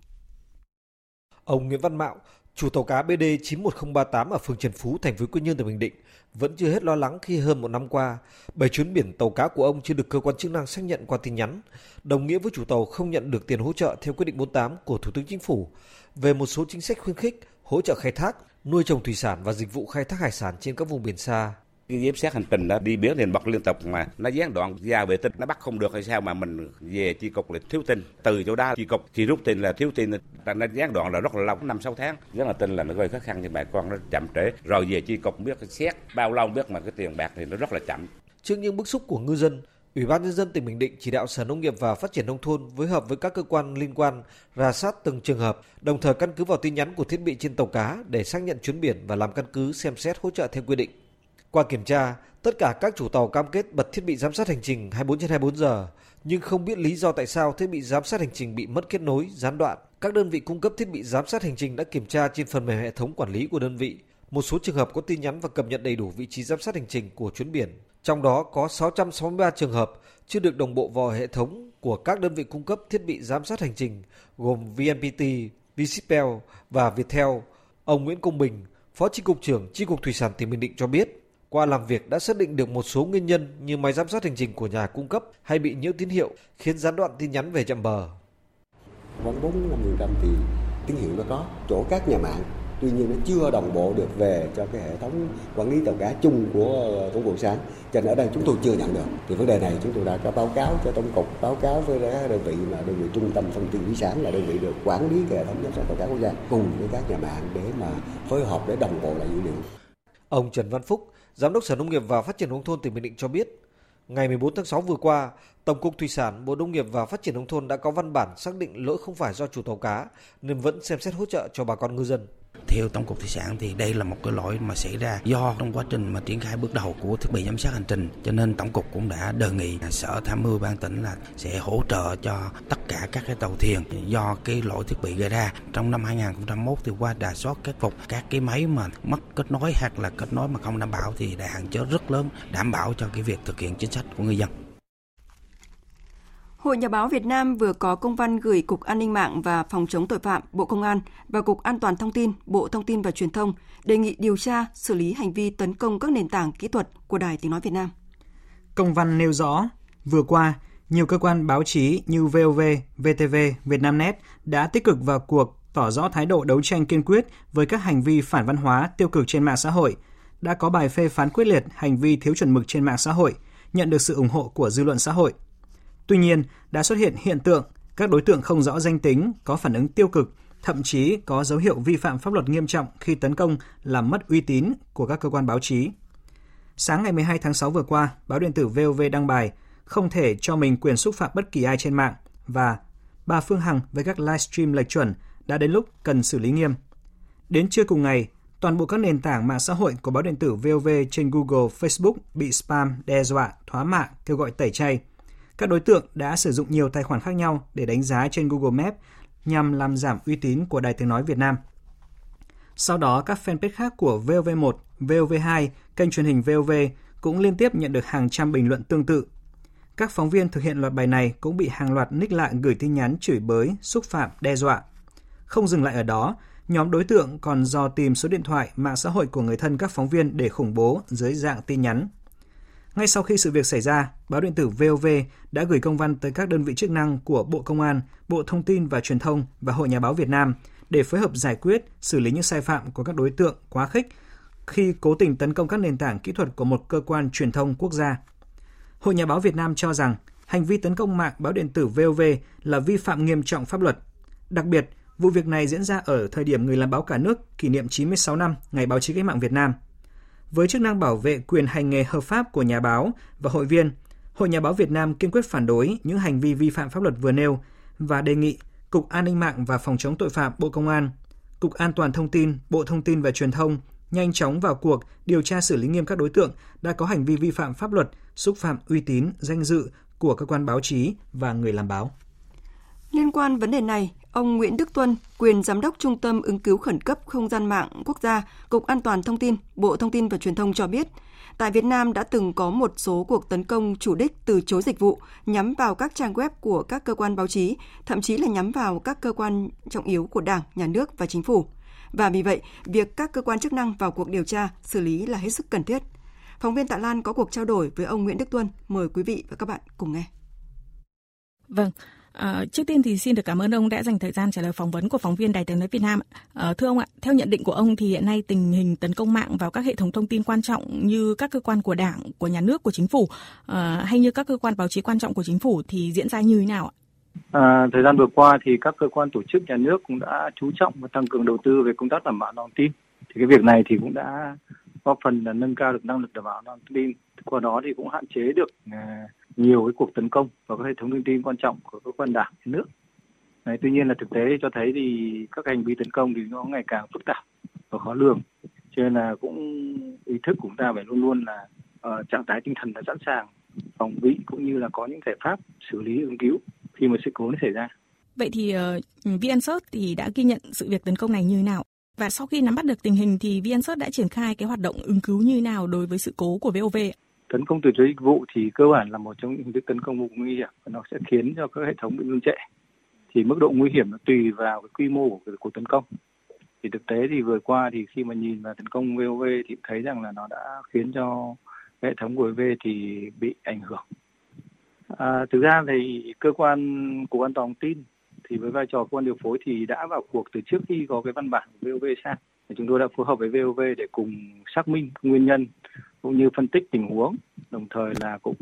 Speaker 11: Ông Nguyễn Văn Mạo, Chủ tàu cá BD 91038 ở phường Trần Phú, thành phố Quy Nhơn, tỉnh Bình Định vẫn chưa hết lo lắng khi hơn một năm qua, bảy chuyến biển tàu cá của ông chưa được cơ quan chức năng xác nhận qua tin nhắn, đồng nghĩa với chủ tàu không nhận được tiền hỗ trợ theo quyết định 48 của Thủ tướng Chính phủ về một số chính sách khuyến khích hỗ trợ khai thác, nuôi trồng thủy sản và dịch vụ khai thác hải sản trên các vùng biển xa
Speaker 12: cái giám sát hành trình đó đi biển liền bật liên tục mà nó gián đoạn ra vệ tinh nó bắt không được hay sao mà mình về chi cục là thiếu tin. Từ chỗ đó chi cục chỉ rút tin là thiếu tin nó gián đoạn là rất là lâu năm sáu tháng. Rất là tin là nó gây khó khăn cho bà con nó chậm trễ. Rồi về chi cục biết xét bao lâu biết mà cái tiền bạc thì nó rất là chậm.
Speaker 11: Trước những bức xúc của ngư dân Ủy ban nhân dân tỉnh Bình Định chỉ đạo Sở Nông nghiệp và Phát triển nông thôn phối hợp với các cơ quan liên quan rà soát từng trường hợp, đồng thời căn cứ vào tin nhắn của thiết bị trên tàu cá để xác nhận chuyến biển và làm căn cứ xem xét hỗ trợ theo quy định. Qua kiểm tra, tất cả các chủ tàu cam kết bật thiết bị giám sát hành trình 24 trên 24 giờ, nhưng không biết lý do tại sao thiết bị giám sát hành trình bị mất kết nối, gián đoạn. Các đơn vị cung cấp thiết bị giám sát hành trình đã kiểm tra trên phần mềm hệ thống quản lý của đơn vị. Một số trường hợp có tin nhắn và cập nhật đầy đủ vị trí giám sát hành trình của chuyến biển. Trong đó có 663 trường hợp chưa được đồng bộ vào hệ thống của các đơn vị cung cấp thiết bị giám sát hành trình gồm VNPT, Viettel và Viettel. Ông Nguyễn Công Bình, Phó Chi cục trưởng Chi cục Thủy sản tỉnh Bình Định cho biết, qua làm việc đã xác định được một số nguyên nhân như máy giám sát hành trình của nhà cung cấp hay bị nhiễu tín hiệu khiến gián đoạn tin nhắn về chậm bờ.
Speaker 13: Khoảng 4-5% thì tín hiệu nó có chỗ các nhà mạng. Tuy nhiên nó chưa đồng bộ được về cho cái hệ thống quản lý tàu cá chung của tổng cục sáng cho nên ở đây chúng tôi chưa nhận được. Thì vấn đề này chúng tôi đã có báo cáo cho tổng cục báo cáo với các đơn vị mà đơn vị trung tâm thông tin thủy sản là đơn vị được quản lý hệ thống giám sát tàu cá quốc gia cùng với các nhà mạng để mà phối hợp để đồng bộ lại dữ liệu.
Speaker 11: Ông Trần Văn Phúc Giám đốc Sở Nông nghiệp và Phát triển nông thôn tỉnh Bình Định cho biết, ngày 14 tháng 6 vừa qua, Tổng cục Thủy sản, Bộ Nông nghiệp và Phát triển nông thôn đã có văn bản xác định lỗi không phải do chủ tàu cá nên vẫn xem xét hỗ trợ cho bà con ngư dân.
Speaker 14: Theo Tổng cục Thủy sản thì đây là một cái lỗi mà xảy ra do trong quá trình mà triển khai bước đầu của thiết bị giám sát hành trình. Cho nên Tổng cục cũng đã đề nghị Sở Tham mưu ban tỉnh là sẽ hỗ trợ cho tất cả các cái tàu thuyền do cái lỗi thiết bị gây ra. Trong năm 2021 thì qua đà soát khắc phục các cái máy mà mất kết nối hoặc là kết nối mà không đảm bảo thì đã hạn chế rất lớn, đảm bảo cho cái việc thực hiện chính sách của người dân.
Speaker 1: Hội Nhà báo Việt Nam vừa có công văn gửi Cục An ninh mạng và Phòng chống tội phạm Bộ Công an và Cục An toàn thông tin Bộ Thông tin và Truyền thông đề nghị điều tra, xử lý hành vi tấn công các nền tảng kỹ thuật của Đài Tiếng nói Việt Nam.
Speaker 5: Công văn nêu rõ, vừa qua, nhiều cơ quan báo chí như VOV, VTV, Vietnamnet đã tích cực vào cuộc tỏ rõ thái độ đấu tranh kiên quyết với các hành vi phản văn hóa tiêu cực trên mạng xã hội, đã có bài phê phán quyết liệt hành vi thiếu chuẩn mực trên mạng xã hội, nhận được sự ủng hộ của dư luận xã hội – Tuy nhiên, đã xuất hiện hiện tượng các đối tượng không rõ danh tính có phản ứng tiêu cực, thậm chí có dấu hiệu vi phạm pháp luật nghiêm trọng khi tấn công làm mất uy tín của các cơ quan báo chí. Sáng ngày 12 tháng 6 vừa qua, báo điện tử VOV đăng bài không thể cho mình quyền xúc phạm bất kỳ ai trên mạng và bà Phương Hằng với các livestream lệch chuẩn đã đến lúc cần xử lý nghiêm. Đến trưa cùng ngày, toàn bộ các nền tảng mạng xã hội của báo điện tử VOV trên Google, Facebook bị spam, đe dọa, thoá mạ, kêu gọi tẩy chay. Các đối tượng đã sử dụng nhiều tài khoản khác nhau để đánh giá trên Google Maps nhằm làm giảm uy tín của Đài Tiếng Nói Việt Nam. Sau đó, các fanpage khác của VOV1, VOV2, kênh truyền hình VOV cũng liên tiếp nhận được hàng trăm bình luận tương tự. Các phóng viên thực hiện loạt bài này cũng bị hàng loạt nick lạ gửi tin nhắn chửi bới, xúc phạm, đe dọa. Không dừng lại ở đó, nhóm đối tượng còn dò tìm số điện thoại, mạng xã hội của người thân các phóng viên để khủng bố dưới dạng tin nhắn. Ngay sau khi sự việc xảy ra, báo điện tử VOV đã gửi công văn tới các đơn vị chức năng của Bộ Công an, Bộ Thông tin và Truyền thông và Hội Nhà báo Việt Nam để phối hợp giải quyết, xử lý những sai phạm của các đối tượng quá khích khi cố tình tấn công các nền tảng kỹ thuật của một cơ quan truyền thông quốc gia. Hội Nhà báo Việt Nam cho rằng hành vi tấn công mạng báo điện tử VOV là vi phạm nghiêm trọng pháp luật. Đặc biệt, vụ việc này diễn ra ở thời điểm người làm báo cả nước kỷ niệm 96 năm Ngày báo chí cách mạng Việt Nam – với chức năng bảo vệ quyền hành nghề hợp pháp của nhà báo và hội viên, Hội Nhà báo Việt Nam kiên quyết phản đối những hành vi vi phạm pháp luật vừa nêu và đề nghị Cục An ninh mạng và Phòng chống tội phạm Bộ Công an, Cục An toàn thông tin, Bộ Thông tin và Truyền thông nhanh chóng vào cuộc điều tra xử lý nghiêm các đối tượng đã có hành vi vi phạm pháp luật, xúc phạm uy tín, danh dự của cơ quan báo chí và người làm báo.
Speaker 1: Liên quan vấn đề này, ông Nguyễn Đức Tuân, quyền giám đốc Trung tâm ứng cứu khẩn cấp không gian mạng quốc gia, Cục An toàn thông tin, Bộ Thông tin và Truyền thông cho biết, tại Việt Nam đã từng có một số cuộc tấn công chủ đích từ chối dịch vụ nhắm vào các trang web của các cơ quan báo chí, thậm chí là nhắm vào các cơ quan trọng yếu của Đảng, Nhà nước và Chính phủ. Và vì vậy, việc các cơ quan chức năng vào cuộc điều tra, xử lý là hết sức cần thiết. Phóng viên Tạ Lan có cuộc trao đổi với ông Nguyễn Đức Tuân. Mời quý vị và các bạn cùng nghe.
Speaker 15: Vâng, À, trước tiên thì xin được cảm ơn ông đã dành thời gian trả lời phỏng vấn của phóng viên Đài tiếng nói Việt Nam. À, thưa ông ạ, theo nhận định của ông thì hiện nay tình hình tấn công mạng vào các hệ thống thông tin quan trọng như các cơ quan của Đảng, của nhà nước, của chính phủ à, hay như các cơ quan báo chí quan trọng của chính phủ thì diễn ra như thế nào ạ?
Speaker 16: À, thời gian vừa qua thì các cơ quan tổ chức nhà nước cũng đã chú trọng và tăng cường đầu tư về công tác đảm bảo lòng tin. Thì cái việc này thì cũng đã góp phần là nâng cao được năng lực đảm bảo lòng tin. Qua đó thì cũng hạn chế được à, nhiều cái cuộc tấn công vào các hệ thống thông tin quan trọng của cơ quan đảng nhà nước. Đấy, tuy nhiên là thực tế cho thấy thì các hành vi tấn công thì nó ngày càng phức tạp và khó lường. Cho nên là cũng ý thức của chúng ta phải luôn luôn là uh, trạng thái tinh thần là sẵn sàng phòng bị cũng như là có những giải pháp xử lý ứng cứu khi mà sự cố nó xảy ra.
Speaker 15: Vậy thì ờ, uh, vnsert thì đã ghi nhận sự việc tấn công này như thế nào? Và sau khi nắm bắt được tình hình thì vnsert đã triển khai cái hoạt động ứng cứu như thế nào đối với sự cố của VOV?
Speaker 16: Tấn công từ chối dịch vụ thì cơ bản là một trong những hình thức tấn công mục nguy hiểm và nó sẽ khiến cho các hệ thống bị ngưng trệ. Thì mức độ nguy hiểm nó tùy vào cái quy mô của cuộc tấn công. Thì thực tế thì vừa qua thì khi mà nhìn vào tấn công VOV thì thấy rằng là nó đã khiến cho hệ thống của VOV thì bị ảnh hưởng. À, thực ra thì cơ quan cục an toàn tin thì với vai trò cơ quan điều phối thì đã vào cuộc từ trước khi có cái văn bản VOV sang chúng tôi đã phối hợp với VOV để cùng xác minh nguyên nhân cũng như phân tích tình huống, đồng thời là cũng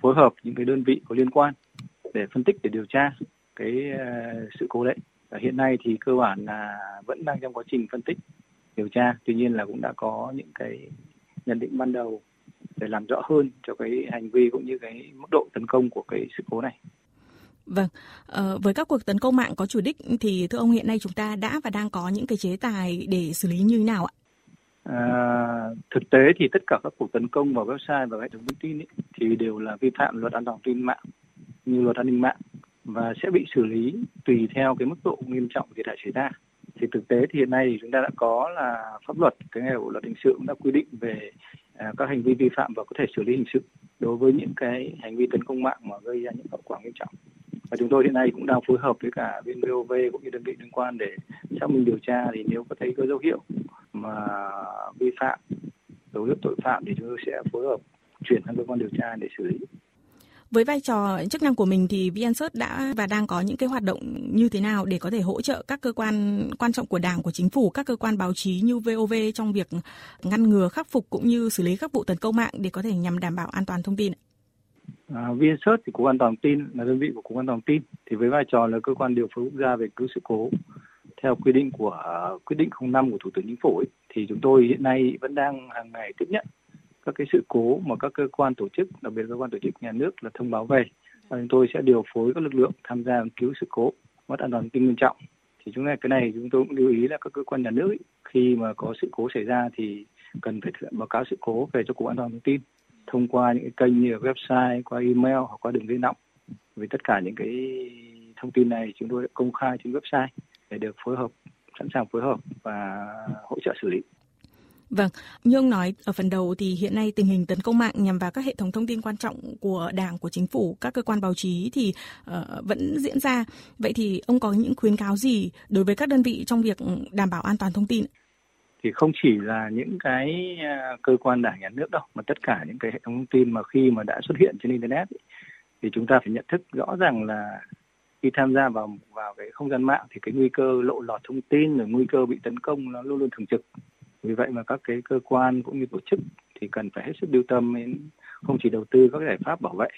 Speaker 16: phối hợp những cái đơn vị có liên quan để phân tích, để điều tra cái ờ, sự cố đấy. Và hiện nay thì cơ bản là vẫn đang trong quá trình phân tích, điều tra. Tuy nhiên là cũng đã có những cái nhận định ban đầu để làm rõ hơn cho cái hành vi cũng như cái mức độ tấn công của cái sự cố này.
Speaker 15: Vâng, ờ, với các cuộc tấn công mạng có chủ đích thì thưa ông hiện nay chúng ta đã và đang có những cái chế tài để xử lý như thế nào ạ?
Speaker 16: À, thực tế thì tất cả các cuộc tấn công vào website và hệ thống thông tin ấy, thì đều là vi phạm luật an toàn tin mạng như luật an ninh mạng và sẽ bị xử lý tùy theo cái mức độ nghiêm trọng thiệt hại xảy ra. Thì thực tế thì hiện nay thì chúng ta đã có là pháp luật, cái nghề của luật hình sự cũng đã quy định về à, các hành vi vi phạm và có thể xử lý hình sự đối với những cái hành vi tấn công mạng mà gây ra những hậu quả nghiêm trọng. Và chúng tôi hiện nay cũng đang phối hợp với cả bên BOV cũng như đơn vị liên quan để xác minh điều tra. Thì nếu có thấy có dấu hiệu mà vi phạm, dấu hiệu tội phạm thì chúng tôi sẽ phối hợp chuyển sang cơ quan điều tra để xử lý
Speaker 15: với vai trò chức năng của mình thì VnSearch đã và đang có những cái hoạt động như thế nào để có thể hỗ trợ các cơ quan quan trọng của Đảng, của chính phủ, các cơ quan báo chí như VOV trong việc ngăn ngừa, khắc phục cũng như xử lý các vụ tấn công mạng để có thể nhằm đảm bảo an toàn thông tin?
Speaker 16: À, VnSearch thì cục an toàn tin là đơn vị của cục an toàn tin thì với vai trò là cơ quan điều phối quốc gia về cứu sự cố theo quy định của uh, quyết định 05 của thủ tướng chính phủ ấy, thì chúng tôi hiện nay vẫn đang hàng ngày tiếp nhận các cái sự cố mà các cơ quan tổ chức đặc biệt cơ quan tổ chức nhà nước là thông báo về và chúng tôi sẽ điều phối các lực lượng tham gia cứu sự cố mất an toàn tin nghiêm trọng thì chúng này cái này chúng tôi cũng lưu ý là các cơ quan nhà nước ý, khi mà có sự cố xảy ra thì cần phải thực hiện báo cáo sự cố về cho cục an toàn thông tin thông qua những cái kênh như website, qua email hoặc qua đường dây nóng. Vì tất cả những cái thông tin này chúng tôi đã công khai trên website để được phối hợp, sẵn sàng phối hợp và hỗ trợ xử lý.
Speaker 15: Vâng, như ông nói ở phần đầu thì hiện nay tình hình tấn công mạng nhằm vào các hệ thống thông tin quan trọng của Đảng, của chính phủ, các cơ quan báo chí thì uh, vẫn diễn ra. Vậy thì ông có những khuyến cáo gì đối với các đơn vị trong việc ừ, đảm bảo an toàn thông tin?
Speaker 16: thì không chỉ là những cái à, cơ quan đảng nhà nước đâu mà tất cả những cái hệ thống thông tin mà khi mà đã xuất hiện trên internet ấy, thì chúng ta phải nhận thức rõ ràng là khi tham gia vào vào cái không gian mạng thì cái nguy cơ lộ lọt thông tin rồi nguy cơ bị tấn công nó luôn luôn thường trực vì vậy mà các cái cơ quan cũng như tổ chức thì cần phải hết sức lưu tâm đến không chỉ đầu tư các giải pháp bảo vệ,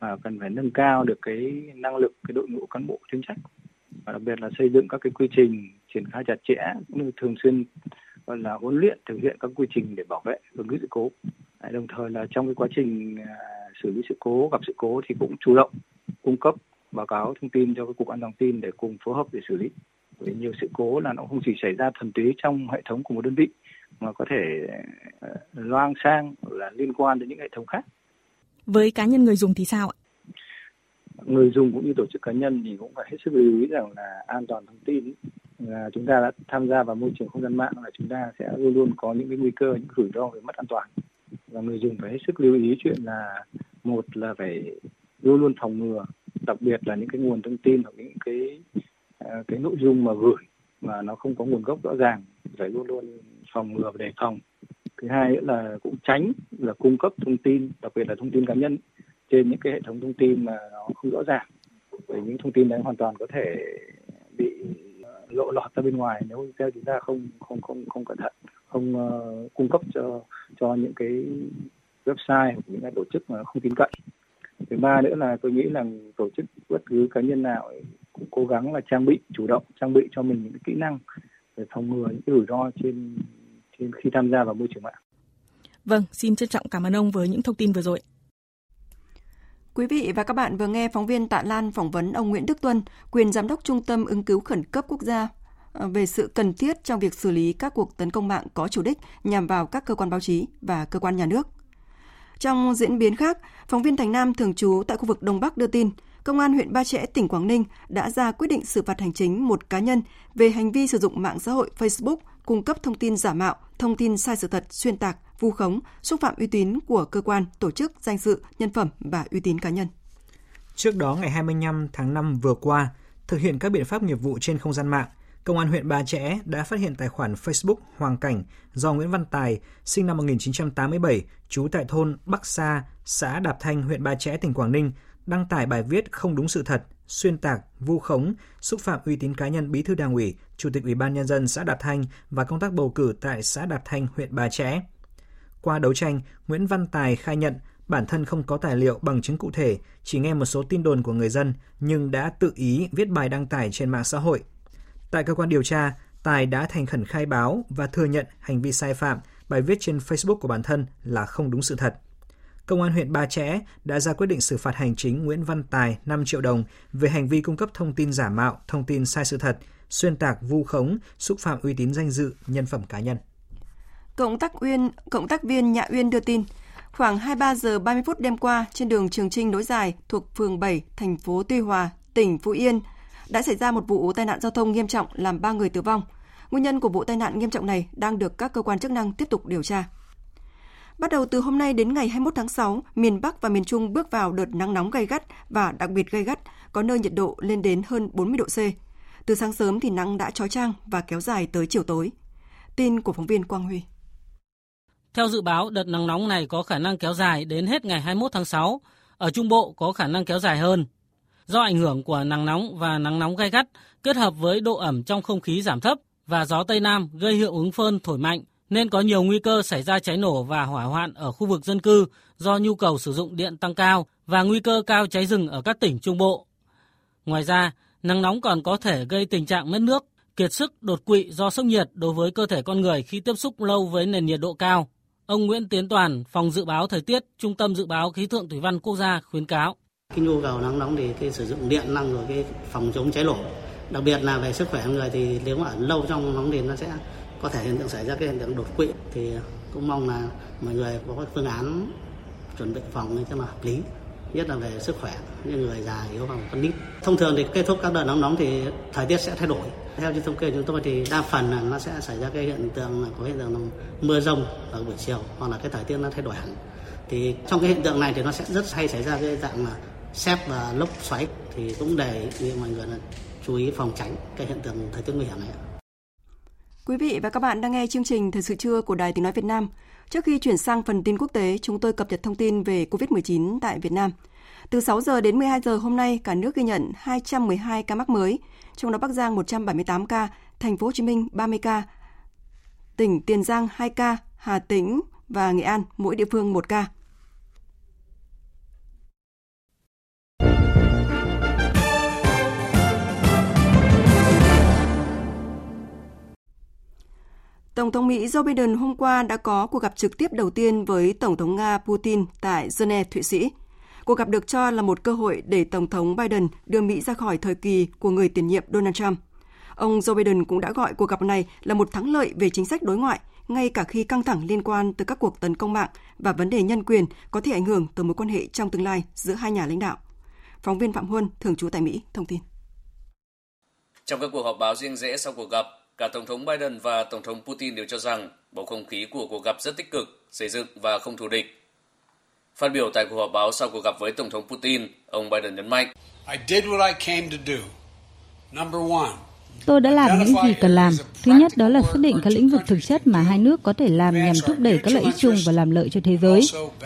Speaker 16: mà cần phải nâng cao được cái năng lực, cái đội ngũ cán bộ chuyên trách. Và đặc biệt là xây dựng các cái quy trình triển khai chặt chẽ cũng như thường xuyên, gọi là, huấn luyện, thực hiện các quy trình để bảo vệ ứng cứu sự cố. Đồng thời là trong cái quá trình à, xử lý sự cố, gặp sự cố thì cũng chủ động cung cấp báo cáo thông tin cho cái cục an toàn tin để cùng phối hợp để xử lý nhiều sự cố là nó không chỉ xảy ra thuần túy trong hệ thống của một đơn vị mà có thể à, loang sang là liên quan đến những hệ thống khác.
Speaker 15: Với cá nhân người dùng thì sao ạ?
Speaker 16: Người dùng cũng như tổ chức cá nhân thì cũng phải hết sức lưu ý rằng là an toàn thông tin là chúng ta đã tham gia vào môi trường không gian mạng là chúng ta sẽ luôn luôn có những cái nguy cơ những rủi ro về mất an toàn. Và người dùng phải hết sức lưu ý chuyện là một là phải luôn luôn phòng ngừa đặc biệt là những cái nguồn thông tin hoặc những cái Ờ, cái nội dung mà gửi mà nó không có nguồn gốc rõ ràng phải luôn luôn phòng ngừa và đề phòng. Thứ hai nữa là cũng tránh là cung cấp thông tin đặc biệt là thông tin cá nhân trên những cái hệ thống thông tin mà nó không rõ ràng. Bởi những thông tin đấy hoàn toàn có thể bị ờ, lộ lọt ra bên ngoài nếu theo chúng ta không không không không cẩn thận không uh, cung cấp cho cho những cái website hoặc những cái tổ chức mà không tin cậy. Thứ ba nữa là tôi nghĩ là tổ chức bất cứ cá nhân nào cũng cố gắng là trang bị chủ động trang bị cho mình những kỹ năng để phòng ngừa những cái rủi ro trên trên khi tham gia vào môi trường mạng.
Speaker 15: Vâng, xin trân trọng cảm ơn ông với những thông tin vừa rồi.
Speaker 1: Quý vị và các bạn vừa nghe phóng viên Tạ Lan phỏng vấn ông Nguyễn Đức Tuân, quyền giám đốc Trung tâm ứng cứu khẩn cấp quốc gia ờ, về sự cần thiết trong việc xử lý các cuộc tấn công mạng có chủ đích nhằm vào các cơ quan báo chí và cơ quan nhà nước. Trong diễn biến khác, phóng viên Thành Nam thường trú tại khu vực Đông Bắc đưa tin, Công an huyện Ba Chẽ, tỉnh Quảng Ninh đã ra quyết định xử phạt hành chính một cá nhân về hành vi sử dụng mạng xã hội Facebook cung cấp thông tin giả mạo, thông tin sai sự thật, xuyên tạc, vu khống, xúc phạm uy tín của cơ quan, tổ chức, danh dự, nhân phẩm và uy tín cá nhân.
Speaker 5: Trước đó ngày 25 tháng 5 vừa qua, thực hiện các biện pháp nghiệp vụ trên không gian mạng, Công an huyện Ba Chẽ đã phát hiện tài khoản Facebook Hoàng Cảnh do Nguyễn Văn Tài, sinh năm 1987, trú tại thôn Bắc Sa, xã Đạp Thanh, huyện Ba Chẽ, tỉnh Quảng Ninh, đăng tải bài viết không đúng sự thật, xuyên tạc, vu khống, xúc phạm uy tín cá nhân Bí thư Đảng ủy, Chủ tịch Ủy ban nhân dân xã Đạt Thanh và công tác bầu cử tại xã Đạt Thanh, huyện Bà Chẽ. Qua đấu tranh, Nguyễn Văn Tài khai nhận bản thân không có tài liệu bằng chứng cụ thể, chỉ nghe một số tin đồn của người dân nhưng đã tự ý viết bài đăng tải trên mạng xã hội. Tại cơ quan điều tra, Tài đã thành khẩn khai báo và thừa nhận hành vi sai phạm, bài viết trên Facebook của bản thân là không đúng sự thật. Công an huyện Ba Chẽ đã ra quyết định xử phạt hành chính Nguyễn Văn Tài 5 triệu đồng về hành vi cung cấp thông tin giả mạo, thông tin sai sự thật, xuyên tạc, vu khống, xúc phạm uy tín danh dự, nhân phẩm cá nhân.
Speaker 1: Cộng tác Uyên, cộng tác viên Nhạ Uyên đưa tin, khoảng 23 giờ 30 phút đêm qua trên đường Trường Trinh nối dài thuộc phường 7, thành phố Tuy Hòa, tỉnh Phú Yên đã xảy ra một vụ tai nạn giao thông nghiêm trọng làm 3 người tử vong. Nguyên nhân của vụ tai nạn nghiêm trọng này đang được các cơ quan chức năng tiếp tục điều tra. Bắt đầu từ hôm nay đến ngày 21 tháng 6, miền Bắc và miền Trung bước vào đợt nắng nóng gay gắt và đặc biệt gay gắt, có nơi nhiệt độ lên đến hơn 40 độ C. Từ sáng sớm thì nắng đã trói trang và kéo dài tới chiều tối. Tin của phóng viên Quang Huy.
Speaker 17: Theo dự báo, đợt nắng nóng này có khả năng kéo dài đến hết ngày 21 tháng 6. Ở Trung Bộ có khả năng kéo dài hơn. Do ảnh hưởng của nắng nóng và nắng nóng gai gắt kết hợp với độ ẩm trong không khí giảm thấp và gió Tây Nam gây hiệu ứng phơn thổi mạnh nên có nhiều nguy cơ xảy ra cháy nổ và hỏa hoạn ở khu vực dân cư do nhu cầu sử dụng điện tăng cao và nguy cơ cao cháy rừng ở các tỉnh Trung Bộ. Ngoài ra, nắng nóng còn có thể gây tình trạng mất nước, kiệt sức, đột quỵ do sốc nhiệt đối với cơ thể con người khi tiếp xúc lâu với nền nhiệt độ cao. Ông Nguyễn Tiến Toàn, Phòng Dự báo Thời tiết, Trung tâm Dự báo Khí tượng Thủy văn Quốc gia khuyến cáo.
Speaker 18: Cái nhu cầu nắng nóng thì cái sử dụng điện năng rồi cái phòng chống cháy nổ. Đặc biệt là về sức khỏe người thì nếu mà ở lâu trong nóng thì nó sẽ có thể hiện tượng xảy ra cái hiện tượng đột quỵ thì cũng mong là mọi người có phương án chuẩn bị phòng cho là hợp lý, nhất là về sức khỏe, những người già yếu và con nít. Thông thường thì kết thúc các đợt nóng nóng thì thời tiết sẽ thay đổi. Theo như thống kê chúng tôi thì đa phần là nó sẽ xảy ra cái hiện tượng là có hiện tượng là mưa rông vào buổi chiều hoặc là cái thời tiết nó thay đổi hẳn. Thì trong cái hiện tượng này thì nó sẽ rất hay xảy ra cái dạng là xét và lốc xoáy thì cũng đề nghị mọi người là chú ý phòng tránh cái hiện tượng thời tiết nguy hiểm này
Speaker 1: Quý vị và các bạn đang nghe chương trình Thời sự trưa của Đài Tiếng Nói Việt Nam. Trước khi chuyển sang phần tin quốc tế, chúng tôi cập nhật thông tin về COVID-19 tại Việt Nam. Từ 6 giờ đến 12 giờ hôm nay, cả nước ghi nhận 212 ca mắc mới, trong đó Bắc Giang 178 ca, Thành phố Hồ Chí Minh 30 ca, tỉnh Tiền Giang 2 ca, Hà Tĩnh và Nghệ An mỗi địa phương 1 ca. Tổng thống Mỹ Joe Biden hôm qua đã có cuộc gặp trực tiếp đầu tiên với Tổng thống Nga Putin tại Geneva, Thụy Sĩ. Cuộc gặp được cho là một cơ hội để Tổng thống Biden đưa Mỹ ra khỏi thời kỳ của người tiền nhiệm Donald Trump. Ông Joe Biden cũng đã gọi cuộc gặp này là một thắng lợi về chính sách đối ngoại, ngay cả khi căng thẳng liên quan tới các cuộc tấn công mạng và vấn đề nhân quyền có thể ảnh hưởng tới mối quan hệ trong tương lai giữa hai nhà lãnh đạo. Phóng viên Phạm Huân, thường trú tại Mỹ, thông tin.
Speaker 19: Trong các cuộc họp báo riêng rẽ sau cuộc gặp, Cả Tổng thống Biden và Tổng thống Putin đều cho rằng bầu không khí của cuộc gặp rất tích cực, xây dựng và không thù địch. Phát biểu tại cuộc họp báo sau cuộc gặp với Tổng thống Putin, ông Biden nhấn mạnh. I did what I came to do. Number one,
Speaker 20: Tôi đã làm những gì cần làm. Thứ nhất đó là xác định các lĩnh vực thực chất mà hai nước có thể làm nhằm thúc đẩy các lợi ích chung và làm lợi cho thế giới.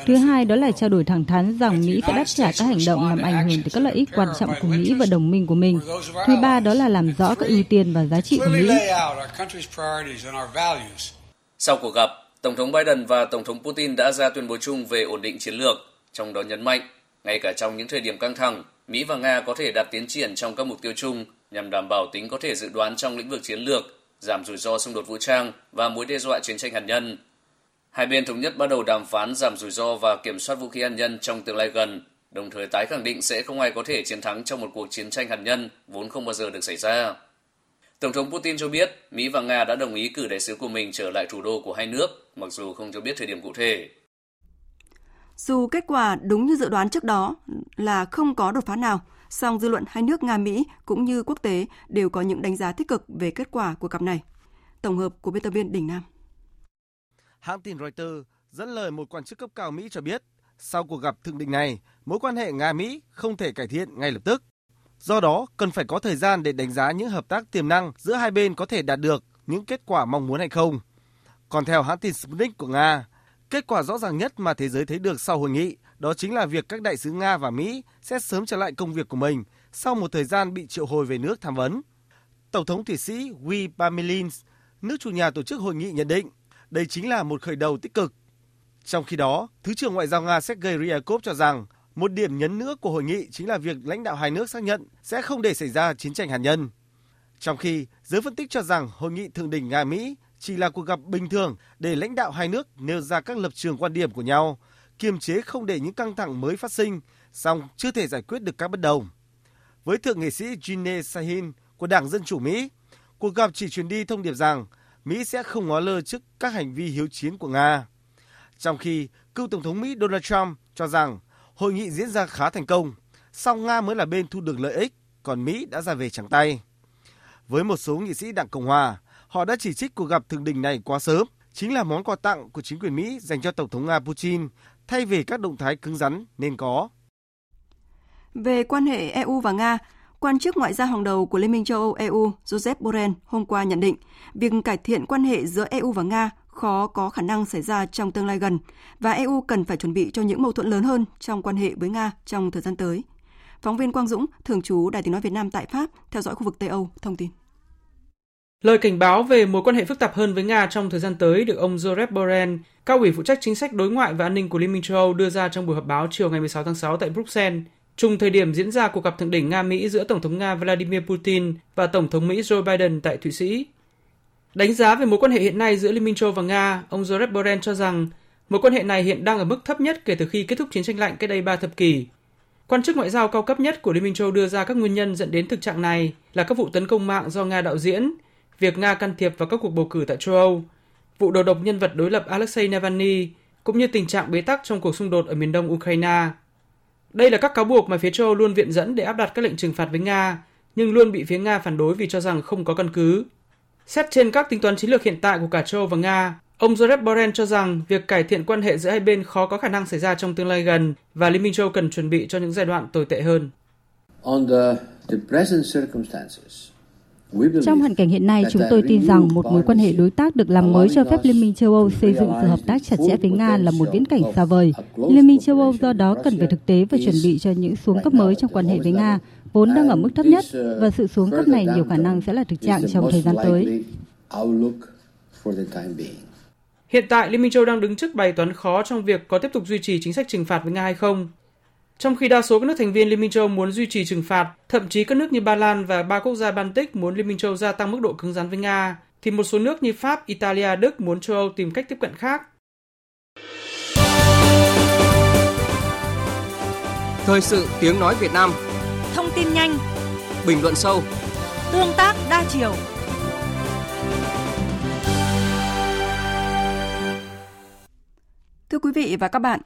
Speaker 20: Thứ hai đó là trao đổi thẳng thắn rằng Mỹ sẽ đáp trả các hành động làm ảnh hưởng tới các lợi ích quan trọng của Mỹ và đồng minh của mình. Thứ ba đó là làm rõ các ưu tiên và giá trị của Mỹ.
Speaker 19: Sau cuộc gặp, Tổng thống Biden và Tổng thống Putin đã ra tuyên bố chung về ổn định chiến lược, trong đó nhấn mạnh, ngay cả trong những thời điểm căng thẳng, Mỹ và Nga có thể đạt tiến triển trong các mục tiêu chung nhằm đảm bảo tính có thể dự đoán trong lĩnh vực chiến lược, giảm rủi ro xung đột vũ trang và mối đe dọa chiến tranh hạt nhân. Hai bên thống nhất bắt đầu đàm phán giảm rủi ro và kiểm soát vũ khí hạt nhân trong tương lai gần, đồng thời tái khẳng định sẽ không ai có thể chiến thắng trong một cuộc chiến tranh hạt nhân vốn không bao giờ được xảy ra. Tổng thống Putin cho biết Mỹ và Nga đã đồng ý cử đại sứ của mình trở lại thủ đô của hai nước, mặc dù không cho biết thời điểm cụ thể.
Speaker 1: Dù kết quả đúng như dự đoán trước đó là không có đột phá nào, song dư luận hai nước Nga-Mỹ cũng như quốc tế đều có những đánh giá tích cực về kết quả của cặp này. Tổng hợp của biên tập viên Đình Nam.
Speaker 21: Hãng tin Reuters dẫn lời một quan chức cấp cao Mỹ cho biết, sau cuộc gặp thượng đỉnh này, mối quan hệ Nga-Mỹ không thể cải thiện ngay lập tức. Do đó, cần phải có thời gian để đánh giá những hợp tác tiềm năng giữa hai bên có thể đạt được những kết quả mong muốn hay không. Còn theo hãng tin Sputnik của Nga, kết quả rõ ràng nhất mà thế giới thấy được sau hội nghị đó chính là việc các đại sứ Nga và Mỹ sẽ sớm trở lại công việc của mình sau một thời gian bị triệu hồi về nước tham vấn. Tổng thống Thụy Sĩ Guy Parmelins, nước chủ nhà tổ chức hội nghị nhận định đây chính là một khởi đầu tích cực. Trong khi đó, Thứ trưởng Ngoại giao Nga Sergei Ryabkov cho rằng một điểm nhấn nữa của hội nghị chính là việc lãnh đạo hai nước xác nhận sẽ không để xảy ra chiến tranh hạt nhân. Trong khi giới phân tích cho rằng hội nghị thượng đỉnh Nga-Mỹ chỉ là cuộc gặp bình thường để lãnh đạo hai nước nêu ra các lập trường quan điểm của nhau, kiềm chế không để những căng thẳng mới phát sinh, song chưa thể giải quyết được các bất đồng. Với thượng nghị sĩ Gene Sahin của Đảng Dân Chủ Mỹ, cuộc gặp chỉ truyền đi thông điệp rằng Mỹ sẽ không ngó lơ trước các hành vi hiếu chiến của Nga. Trong khi cựu Tổng thống Mỹ Donald Trump cho rằng hội nghị diễn ra khá thành công, song Nga mới là bên thu được lợi ích, còn Mỹ đã ra về trắng tay. Với một số nghị sĩ Đảng Cộng Hòa, họ đã chỉ trích cuộc gặp thượng đỉnh này quá sớm, chính là món quà tặng của chính quyền Mỹ dành cho Tổng thống Nga Putin thay vì các động thái cứng rắn nên có.
Speaker 1: Về quan hệ EU và Nga, quan chức ngoại giao hàng đầu của Liên minh châu Âu EU Joseph Borrell hôm qua nhận định việc cải thiện quan hệ giữa EU và Nga khó có khả năng xảy ra trong tương lai gần và EU cần phải chuẩn bị cho những mâu thuẫn lớn hơn trong quan hệ với Nga trong thời gian tới. Phóng viên Quang Dũng, thường trú Đài tiếng nói Việt Nam tại Pháp, theo dõi khu vực Tây Âu, thông tin.
Speaker 22: Lời cảnh báo về mối quan hệ phức tạp hơn với Nga trong thời gian tới được ông Joseph Borrell, cao ủy phụ trách chính sách đối ngoại và an ninh của Liên minh châu Âu đưa ra trong buổi họp báo chiều ngày 16 tháng 6 tại Bruxelles, trùng thời điểm diễn ra cuộc gặp thượng đỉnh Nga-Mỹ giữa Tổng thống Nga Vladimir Putin và Tổng thống Mỹ Joe Biden tại Thụy Sĩ. Đánh giá về mối quan hệ hiện nay giữa Liên minh châu và Nga, ông Joseph Borrell cho rằng mối quan hệ này hiện đang ở mức thấp nhất kể từ khi kết thúc chiến tranh lạnh cách đây 3 thập kỷ. Quan chức ngoại giao cao cấp nhất của Liên minh châu đưa ra các nguyên nhân dẫn đến thực trạng này là các vụ tấn công mạng do Nga đạo diễn, việc Nga can thiệp vào các cuộc bầu cử tại châu Âu, vụ đầu độc nhân vật đối lập Alexei Navalny, cũng như tình trạng bế tắc trong cuộc xung đột ở miền đông Ukraine. Đây là các cáo buộc mà phía châu Âu luôn viện dẫn để áp đặt các lệnh trừng phạt với Nga, nhưng luôn bị phía Nga phản đối vì cho rằng không có căn cứ. Xét trên các tính toán chiến lược hiện tại của cả châu Âu và Nga, ông Joseph Borrell cho rằng việc cải thiện quan hệ giữa hai bên khó có khả năng xảy ra trong tương lai gần và Liên minh châu cần chuẩn bị cho những giai đoạn tồi tệ hơn.
Speaker 20: Under the present circumstances, trong hoàn cảnh hiện nay, chúng tôi tin rằng một mối quan hệ đối tác được làm mới cho phép Liên minh châu Âu xây dựng sự hợp tác chặt chẽ với Nga là một viễn cảnh xa vời. Liên minh châu Âu do đó cần phải thực tế và chuẩn bị cho những xuống cấp mới trong quan hệ với Nga, vốn đang ở mức thấp nhất, và sự xuống cấp này nhiều khả năng sẽ là thực trạng trong thời gian tới.
Speaker 22: Hiện tại, Liên minh châu đang đứng trước bài toán khó trong việc có tiếp tục duy trì chính sách trừng phạt với Nga hay không. Trong khi đa số các nước thành viên Liên minh châu muốn duy trì trừng phạt, thậm chí các nước như Ba Lan và ba quốc gia Baltic muốn Liên minh châu gia tăng mức độ cứng rắn với Nga, thì một số nước như Pháp, Italia, Đức muốn châu Âu tìm cách tiếp cận khác.
Speaker 3: Thời sự tiếng nói Việt Nam.
Speaker 23: Thông tin nhanh.
Speaker 3: Bình luận sâu.
Speaker 23: Tương tác đa chiều.
Speaker 1: Thưa quý vị và các bạn,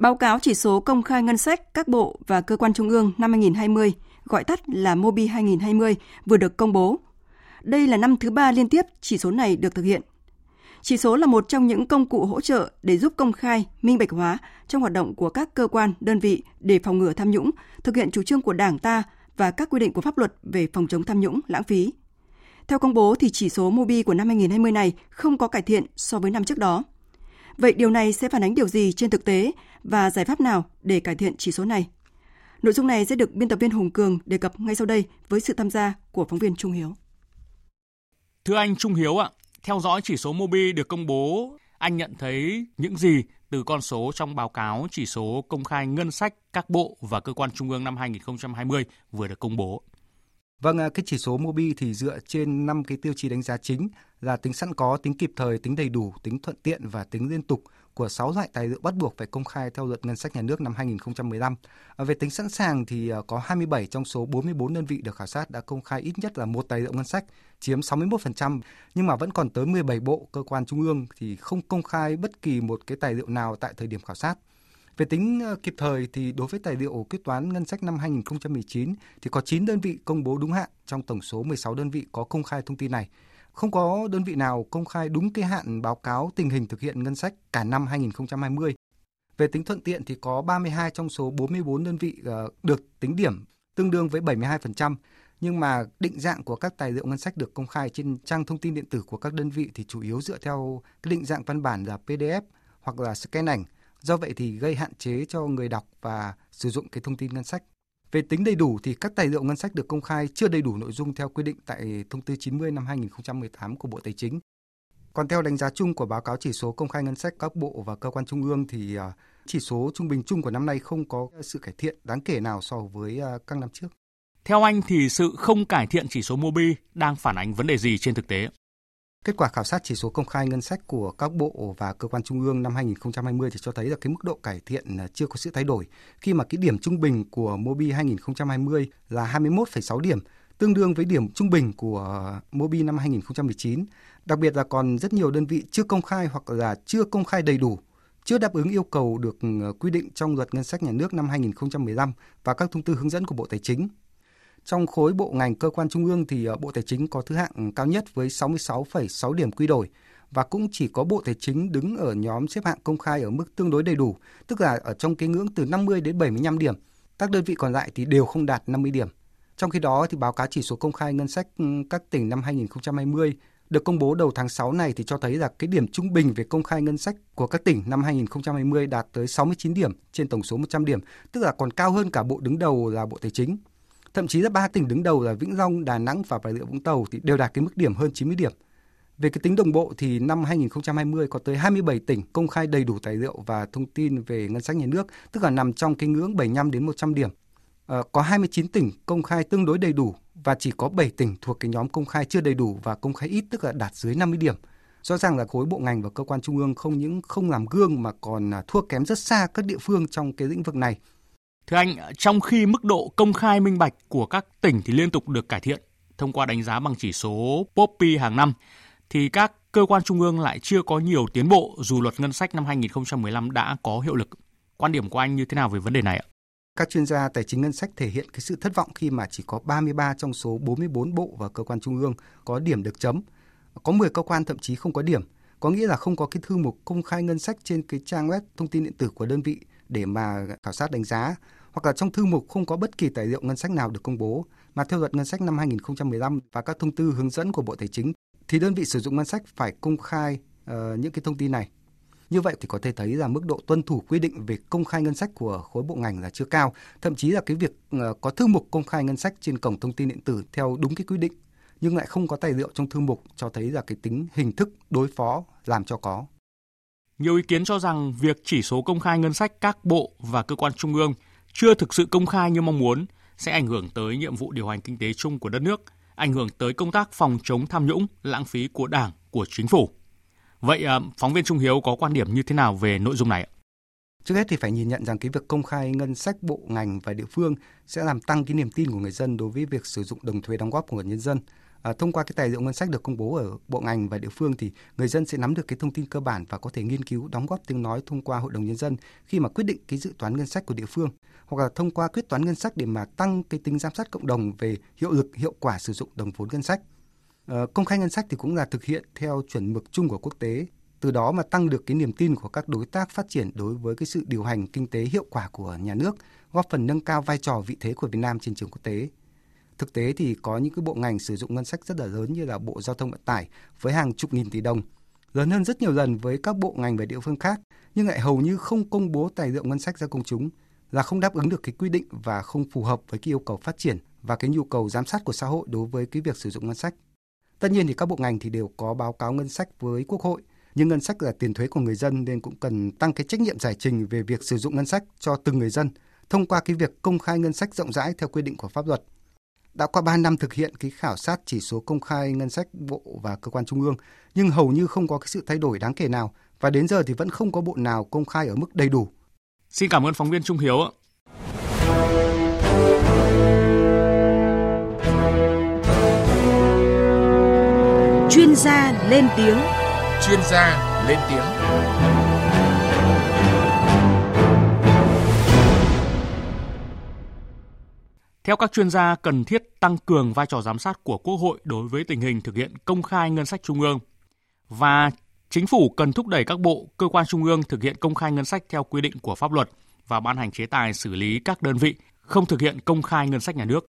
Speaker 1: Báo cáo chỉ số công khai ngân sách các bộ và cơ quan trung ương năm 2020, gọi tắt là MOBI 2020, vừa được công bố. Đây là năm thứ ba liên tiếp chỉ số này được thực hiện. Chỉ số là một trong những công cụ hỗ trợ để giúp công khai, minh bạch hóa trong hoạt động của các cơ quan, đơn vị để phòng ngừa tham nhũng, thực hiện chủ trương của Đảng ta và các quy định của pháp luật về phòng chống tham nhũng, lãng phí. Theo công bố thì chỉ số Mobi của năm 2020 này không có cải thiện so với năm trước đó. Vậy điều này sẽ phản ánh điều gì trên thực tế và giải pháp nào để cải thiện chỉ số này? Nội dung này sẽ được biên tập viên Hùng Cường đề cập ngay sau đây với sự tham gia của phóng viên Trung Hiếu.
Speaker 24: Thưa anh Trung Hiếu ạ, theo dõi chỉ số Mobi được công bố, anh nhận thấy những gì từ con số trong báo cáo chỉ số công khai ngân sách các bộ và cơ quan trung ương năm 2020 vừa được công bố?
Speaker 25: Vâng, à, cái chỉ số Mobi thì dựa trên 5 cái tiêu chí đánh giá chính là tính sẵn có, tính kịp thời, tính đầy đủ, tính thuận tiện và tính liên tục của 6 loại tài liệu bắt buộc phải công khai theo luật ngân sách nhà nước năm 2015. À, về tính sẵn sàng thì à, có 27 trong số 44 đơn vị được khảo sát đã công khai ít nhất là một tài liệu ngân sách, chiếm 61%, nhưng mà vẫn còn tới 17 bộ cơ quan trung ương thì không công khai bất kỳ một cái tài liệu nào tại thời điểm khảo sát. Về tính ờ, kịp thời thì đối với tài liệu quyết toán ngân sách năm 2019 thì có 9 đơn vị công bố đúng hạn trong tổng số 16 đơn vị có công khai thông tin này. Không có đơn vị nào công khai đúng cái hạn báo cáo tình hình thực hiện ngân sách cả năm 2020. Về tính thuận tiện thì có 32 trong số 44 đơn vị ờ, được tính điểm tương đương với 72%, nhưng mà định dạng của các tài liệu ngân sách được công khai trên trang thông tin điện tử của các đơn vị thì chủ yếu dựa theo cái định dạng văn bản là PDF hoặc là scan ảnh Do vậy thì gây hạn chế cho người đọc và sử dụng cái thông tin ngân sách. Về tính đầy đủ thì các tài liệu ngân sách được công khai chưa đầy đủ nội dung theo quy định tại thông tư 90 năm 2018 của Bộ Tài chính. Còn theo đánh giá chung của báo cáo chỉ số công khai ngân sách các bộ và cơ quan trung ương thì à, chỉ số trung bình chung của năm nay không có sự cải thiện đáng kể nào so với à, các năm trước.
Speaker 24: Theo anh thì sự không cải thiện chỉ số Mobi đang phản ánh vấn đề gì trên thực tế?
Speaker 25: Kết quả khảo sát chỉ số công khai ngân sách của các bộ và cơ quan trung ương năm 2020 thì cho thấy là cái mức độ cải thiện à, chưa có sự thay đổi khi mà cái điểm trung bình của Mobi 2020 là 21,6 điểm, tương đương với điểm trung bình của Mobi năm 2019. Đặc biệt là còn rất nhiều đơn vị chưa công khai hoặc là chưa công khai đầy đủ chưa đáp ứng yêu cầu được à, quy định trong luật ngân sách nhà nước năm 2015 và các thông tư hướng dẫn của Bộ Tài chính trong khối bộ ngành cơ quan trung ương thì ờ, Bộ Tài chính có thứ hạng cao nhất với 66,6 điểm quy đổi và cũng chỉ có Bộ Tài chính đứng ở nhóm xếp hạng công khai ở mức tương đối đầy đủ, tức là ở trong cái ngưỡng từ 50 đến 75 điểm. Các đơn vị còn lại thì đều không đạt 50 điểm. Trong khi đó thì báo cáo chỉ số công khai ngân sách ừ, các tỉnh năm 2020 được công bố đầu tháng 6 này thì cho thấy là cái điểm trung bình về công khai ngân sách của các tỉnh năm 2020 đạt tới 69 điểm trên tổng số 100 điểm, tức là còn cao hơn cả bộ đứng đầu là Bộ Tài chính. Thậm chí là ba tỉnh đứng đầu là Vĩnh Long, Đà Nẵng và Bà Rịa Vũng Tàu thì đều đạt cái mức điểm hơn 90 điểm. Về cái tính đồng bộ thì năm 2020 có tới 27 tỉnh công khai đầy đủ tài liệu và thông tin về ngân sách nhà nước, tức là nằm trong cái ngưỡng 75 đến 100 điểm. À, có 29 tỉnh công khai tương đối đầy đủ và chỉ có 7 tỉnh thuộc cái nhóm công khai chưa đầy đủ và công khai ít tức là đạt dưới 50 điểm. Rõ ràng là khối bộ ngành và cơ quan trung ương không những không làm gương mà còn à, thua kém rất xa các địa phương trong cái lĩnh vực này.
Speaker 24: Thưa anh, trong khi mức độ công khai minh bạch của các tỉnh thì liên tục được cải thiện thông qua đánh giá bằng chỉ số POPI hàng năm, thì các cơ quan trung ương lại chưa có nhiều tiến bộ dù luật ngân sách năm 2015 đã có hiệu lực. Quan điểm của anh như thế nào về vấn đề này ạ?
Speaker 25: Các chuyên gia tài chính ngân sách thể hiện cái sự thất vọng khi mà chỉ có 33 trong số 44 bộ và cơ quan trung ương có điểm được chấm. Có 10 cơ quan thậm chí không có điểm, có nghĩa là không có cái thư mục công khai ngân sách trên cái trang web thông tin điện tử của đơn vị để mà khảo sát đánh giá hoặc là trong thư mục không có bất kỳ tài liệu ngân sách nào được công bố mà theo luật ngân sách năm 2015 và các thông tư hướng dẫn của Bộ Tài chính thì đơn vị sử dụng ngân sách phải công khai uh, những cái thông tin này. Như vậy thì có thể thấy là mức độ tuân thủ quy định về công khai ngân sách của khối bộ ngành là chưa cao, thậm chí là cái việc uh, có thư mục công khai ngân sách trên cổng thông tin điện tử theo đúng cái quy định nhưng lại không có tài liệu trong thư mục cho thấy là cái tính hình thức đối phó làm cho có.
Speaker 24: Nhiều ý kiến cho rằng việc chỉ số công khai ngân sách các bộ và cơ quan trung ương chưa thực sự công khai như mong muốn sẽ ảnh hưởng tới nhiệm vụ điều hành kinh tế chung của đất nước, ảnh hưởng tới công tác phòng chống tham nhũng, lãng phí của Đảng, của chính phủ. Vậy à, phóng viên Trung Hiếu có quan điểm như thế nào về nội dung này ạ?
Speaker 25: Trước hết thì phải nhìn nhận rằng cái việc công khai ngân sách bộ ngành và địa phương sẽ làm tăng cái niềm tin của người dân đối với việc sử dụng đồng thuế đóng góp của nhân dân à, thông qua cái tài liệu ngân sách được công bố ở bộ ngành và địa phương thì người dân sẽ nắm được cái thông tin cơ bản và có thể nghiên cứu đóng góp tiếng nói thông qua hội đồng nhân dân khi mà quyết định cái dự toán ngân sách của địa phương. Hoặc là thông qua quyết toán ngân sách để mà tăng cái tính giám sát cộng đồng về hiệu lực hiệu quả sử dụng đồng vốn ngân sách. À, công khai ngân sách thì cũng là thực hiện theo chuẩn mực chung của quốc tế. Từ đó mà tăng được cái niềm tin của các đối tác phát triển đối với cái sự điều hành kinh tế hiệu quả của nhà nước góp phần nâng cao vai trò vị thế của Việt Nam trên trường quốc tế. Thực tế thì có những cái bộ ngành sử dụng ngân sách rất là lớn như là Bộ Giao thông Vận tải với hàng chục nghìn tỷ đồng, lớn hơn rất nhiều lần với các bộ ngành và địa phương khác, nhưng lại hầu như không công bố tài liệu ngân sách ra công chúng là không đáp ứng được cái quy định và không phù hợp với cái yêu cầu phát triển và cái nhu cầu giám sát của xã hội đối với cái việc sử dụng ngân sách. Tất nhiên thì các bộ ngành thì đều có báo cáo ngân sách với Quốc hội, nhưng ngân sách là tiền thuế của người dân nên cũng cần tăng cái trách nhiệm giải trình về việc sử dụng ngân sách cho từng người dân thông qua cái việc công khai ngân sách rộng rãi theo quy định của pháp luật. Đã qua 3 năm thực hiện cái khảo sát chỉ số công khai ngân sách bộ và cơ quan trung ương, nhưng hầu như không có cái sự thay đổi đáng kể nào và đến giờ thì vẫn không có bộ nào công khai ở mức đầy đủ.
Speaker 24: Xin cảm ơn phóng viên Trung Hiếu.
Speaker 23: Chuyên gia lên tiếng.
Speaker 26: Chuyên gia lên tiếng.
Speaker 24: Theo các chuyên gia, cần thiết tăng cường vai trò giám sát của Quốc hội đối với tình hình thực hiện công khai ngân sách trung ương và chính phủ cần thúc đẩy các bộ, cơ quan trung ương thực hiện công khai ngân sách theo quy định của pháp luật và ban hành chế tài xử lý các đơn vị không thực hiện công khai ngân sách nhà nước.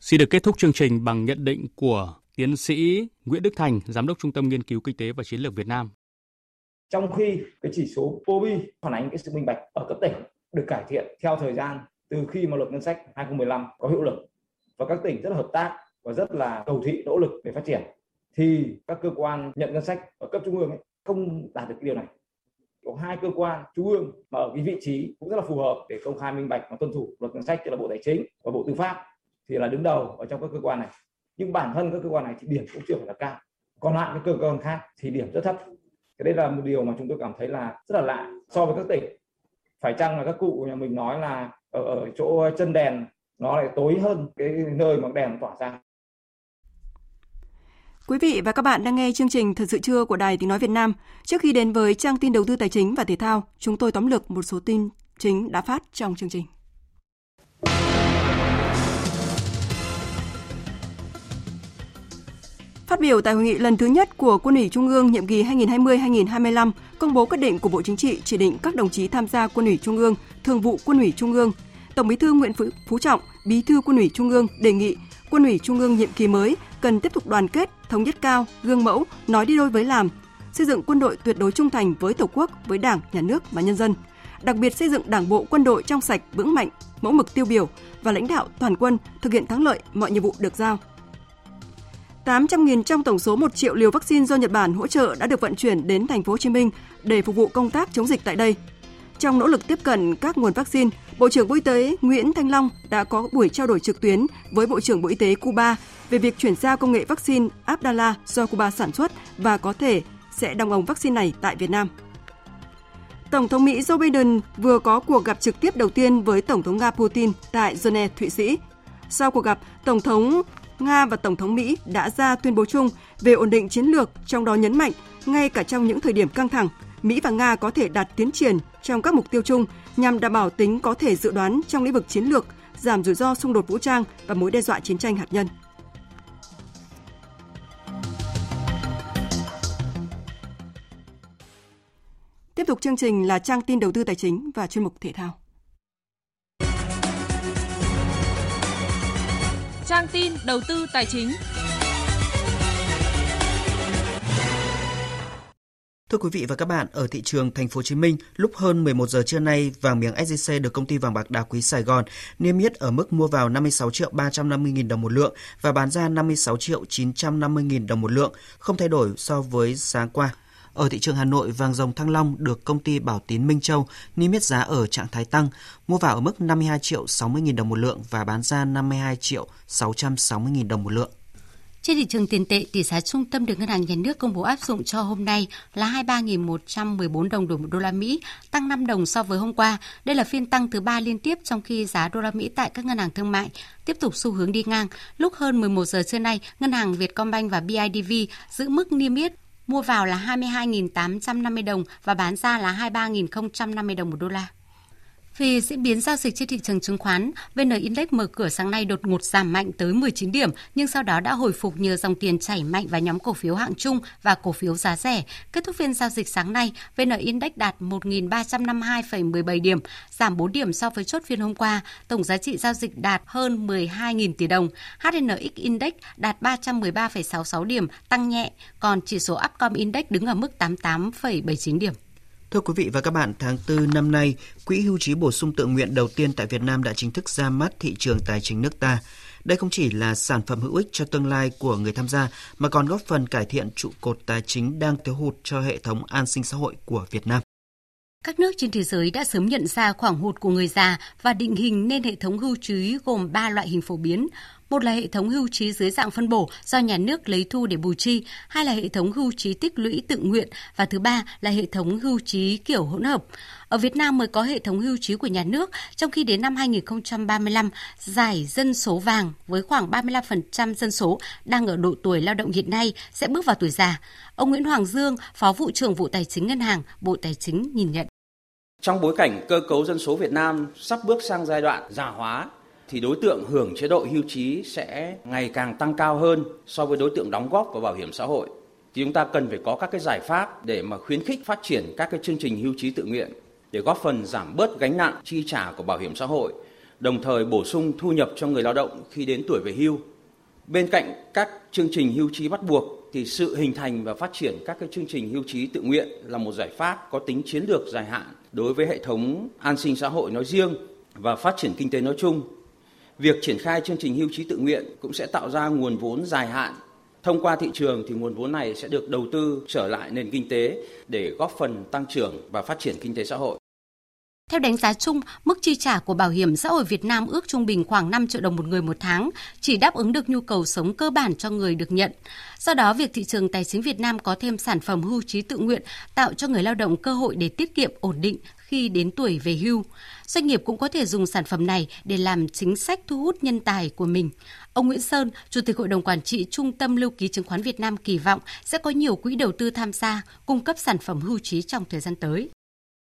Speaker 24: Xin được kết thúc chương trình bằng nhận định của tiến sĩ Nguyễn Đức Thành, giám đốc Trung tâm Nghiên cứu Kinh tế và Chiến lược Việt Nam.
Speaker 27: Trong khi cái chỉ số POBI phản ánh cái sự minh bạch ở cấp tỉnh được cải thiện theo thời gian từ khi mà luật ngân sách 2015 có hiệu lực và các tỉnh rất là hợp tác và rất là cầu thị, nỗ lực để phát triển, thì các cơ quan nhận ngân sách ở cấp trung ương ấy không đạt được cái điều này. Có hai cơ quan trung ương mà ở cái vị trí cũng rất là phù hợp để công khai minh bạch và tuân thủ luật ngân sách, tức là bộ tài chính và bộ tư pháp, thì là đứng đầu ở trong các cơ quan này. Nhưng bản thân các cơ quan này thì điểm cũng chưa phải là cao. Còn lại các cơ quan khác thì điểm rất thấp. Cái đây là một điều mà chúng tôi cảm thấy là rất là lạ so với các tỉnh. Phải chăng là các cụ nhà mình nói là ở, ở chỗ chân đèn nó lại tối hơn cái nơi mà đèn tỏa ra
Speaker 1: Quý vị và các bạn đang nghe chương trình Thật sự trưa của Đài Tiếng Nói Việt Nam. Trước khi đến với trang tin đầu tư tài chính và thể thao, chúng tôi tóm lược một số tin chính đã phát trong chương trình. Phát biểu tại hội nghị lần thứ nhất của Quân ủy Trung ương nhiệm kỳ 2020-2025, công bố quyết định của Bộ Chính trị chỉ định các đồng chí tham gia Quân ủy Trung ương, Thường vụ Quân ủy Trung ương. Tổng Bí thư Nguyễn Phú Trọng, Bí thư Quân ủy Trung ương đề nghị Quân ủy Trung ương nhiệm kỳ mới cần tiếp tục đoàn kết, thống nhất cao, gương mẫu, nói đi đôi với làm, xây dựng quân đội tuyệt đối trung thành với Tổ quốc, với Đảng, Nhà nước và nhân dân. Đặc biệt xây dựng Đảng bộ quân đội trong sạch, vững mạnh, mẫu mực tiêu biểu và lãnh đạo toàn quân thực hiện thắng lợi mọi nhiệm vụ được giao. 800.000 trong tổng số 1 triệu liều vaccine do Nhật Bản hỗ trợ đã được vận chuyển đến thành phố Hồ Chí Minh để phục vụ công tác chống dịch tại đây. Trong nỗ lực tiếp cận các nguồn vaccine, Bộ trưởng Bộ Y tế Nguyễn Thanh Long đã có buổi trao đổi trực tuyến với Bộ trưởng Bộ Y tế Cuba về việc chuyển giao công nghệ vaccine Abdala do Cuba sản xuất và có thể sẽ đồng ống vaccine này tại Việt Nam. Tổng thống Mỹ Joe Biden vừa có cuộc gặp trực tiếp đầu tiên với Tổng thống Nga Putin tại Geneva, Thụy Sĩ. Sau cuộc gặp, Tổng thống Nga và Tổng thống Mỹ đã ra tuyên bố chung về ổn định chiến lược, trong đó nhấn mạnh ngay cả trong những thời điểm căng thẳng, Mỹ và Nga có thể đạt tiến triển trong các mục tiêu chung nhằm đảm bảo tính có thể dự đoán trong lĩnh vực chiến lược, giảm rủi ro xung đột vũ trang và mối đe dọa chiến tranh hạt nhân. Tiếp tục chương trình là trang tin đầu tư tài chính và chuyên mục thể thao.
Speaker 23: Trang tin đầu tư tài chính.
Speaker 28: Thưa quý vị và các bạn, ở thị trường thành phố Hồ Chí Minh, lúc hơn 11 giờ trưa nay, vàng miếng SJC được công ty vàng bạc đá quý Sài Gòn niêm yết ở mức mua vào 56 triệu 350 000 đồng một lượng và bán ra 56 triệu 950 000 đồng một lượng, không thay đổi so với sáng qua. Ở thị trường Hà Nội, vàng dòng Thăng Long được công ty Bảo Tín Minh Châu niêm yết giá ở trạng thái tăng, mua vào ở mức 52 triệu 60 000 đồng một lượng và bán ra 52 triệu 660 000 đồng một lượng.
Speaker 29: Trên thị trường tiền tệ, tỷ giá trung tâm được Ngân hàng Nhà nước công bố áp dụng cho hôm nay là 23.114 đồng đổi một đô la Mỹ, tăng 5 đồng so với hôm qua. Đây là phiên tăng thứ ba liên tiếp trong khi giá đô la Mỹ tại các ngân hàng thương mại tiếp tục xu hướng đi ngang. Lúc hơn 11 giờ trưa nay, ngân hàng Vietcombank và BIDV giữ mức niêm yết mua vào là 22.850 đồng và bán ra là 23.050 đồng một đô la. Về diễn biến giao dịch trên thị trường chứng khoán, VN Index mở cửa sáng nay đột ngột giảm mạnh tới 19 điểm, nhưng sau đó đã hồi phục nhờ dòng tiền chảy mạnh vào nhóm cổ phiếu hạng trung và cổ phiếu giá rẻ. Kết thúc phiên giao dịch sáng nay, VN Index đạt 1.352,17 điểm, giảm 4 điểm so với chốt phiên hôm qua. Tổng giá trị giao dịch đạt hơn 12.000 tỷ đồng. HNX Index đạt 313,66 điểm, tăng nhẹ, còn chỉ số Upcom Index đứng ở mức 88,79 điểm.
Speaker 28: Thưa quý vị và các bạn, tháng 4 năm nay, Quỹ hưu trí bổ sung tự nguyện đầu tiên tại Việt Nam đã chính thức ra mắt thị trường tài chính nước ta. Đây không chỉ là sản phẩm hữu ích cho tương lai của người tham gia, mà còn góp phần cải thiện trụ cột tài chính đang thiếu hụt cho hệ thống an sinh xã hội của Việt Nam.
Speaker 29: Các nước trên thế giới đã sớm nhận ra khoảng hụt của người già và định hình nên hệ thống hưu trí gồm 3 loại hình phổ biến. Một là hệ thống hưu trí dưới dạng phân bổ do nhà nước lấy thu để bù chi, hai là hệ thống hưu trí tích lũy tự nguyện và thứ ba là hệ thống hưu trí kiểu hỗn hợp. Ở Việt Nam mới có hệ thống hưu trí của nhà nước, trong khi đến năm 2035, giải dân số vàng với khoảng 35% dân số đang ở độ tuổi lao động hiện nay sẽ bước vào tuổi già. Ông Nguyễn Hoàng Dương, Phó vụ trưởng vụ Tài chính Ngân hàng, Bộ Tài chính nhìn nhận.
Speaker 30: Trong bối cảnh cơ cấu dân số Việt Nam sắp bước sang giai đoạn già hóa thì đối tượng hưởng chế độ hưu trí sẽ ngày càng tăng cao hơn so với đối tượng đóng góp vào bảo hiểm xã hội. Thì chúng ta cần phải có các cái giải pháp để mà khuyến khích phát triển các cái chương trình hưu trí tự nguyện để góp phần giảm bớt gánh nặng chi trả của bảo hiểm xã hội, đồng thời bổ sung thu nhập cho người lao động khi đến tuổi về hưu. Bên cạnh các chương trình hưu trí bắt buộc thì sự hình thành và phát triển các cái chương trình hưu trí tự nguyện là một giải pháp có tính chiến lược dài hạn đối với hệ thống an sinh xã hội nói riêng và phát triển kinh tế nói chung Việc triển khai chương trình hưu trí tự nguyện cũng sẽ tạo ra nguồn vốn dài hạn. Thông qua thị trường thì nguồn vốn này sẽ được đầu tư trở lại nền kinh tế để góp phần tăng trưởng và phát triển kinh tế xã hội.
Speaker 29: Theo đánh giá chung, mức chi trả của Bảo hiểm xã hội Việt Nam ước trung bình khoảng 5 triệu đồng một người một tháng, chỉ đáp ứng được nhu cầu sống cơ bản cho người được nhận. Do đó, việc thị trường tài chính Việt Nam có thêm sản phẩm hưu trí tự nguyện tạo cho người lao động cơ hội để tiết kiệm ổn định khi đến tuổi về hưu. Doanh nghiệp cũng có thể dùng sản phẩm này để làm chính sách thu hút nhân tài của mình. Ông Nguyễn Sơn, Chủ tịch Hội đồng Quản trị Trung tâm Lưu ký Chứng khoán Việt Nam kỳ vọng sẽ có nhiều quỹ đầu tư tham gia cung cấp sản phẩm hưu trí trong thời gian tới.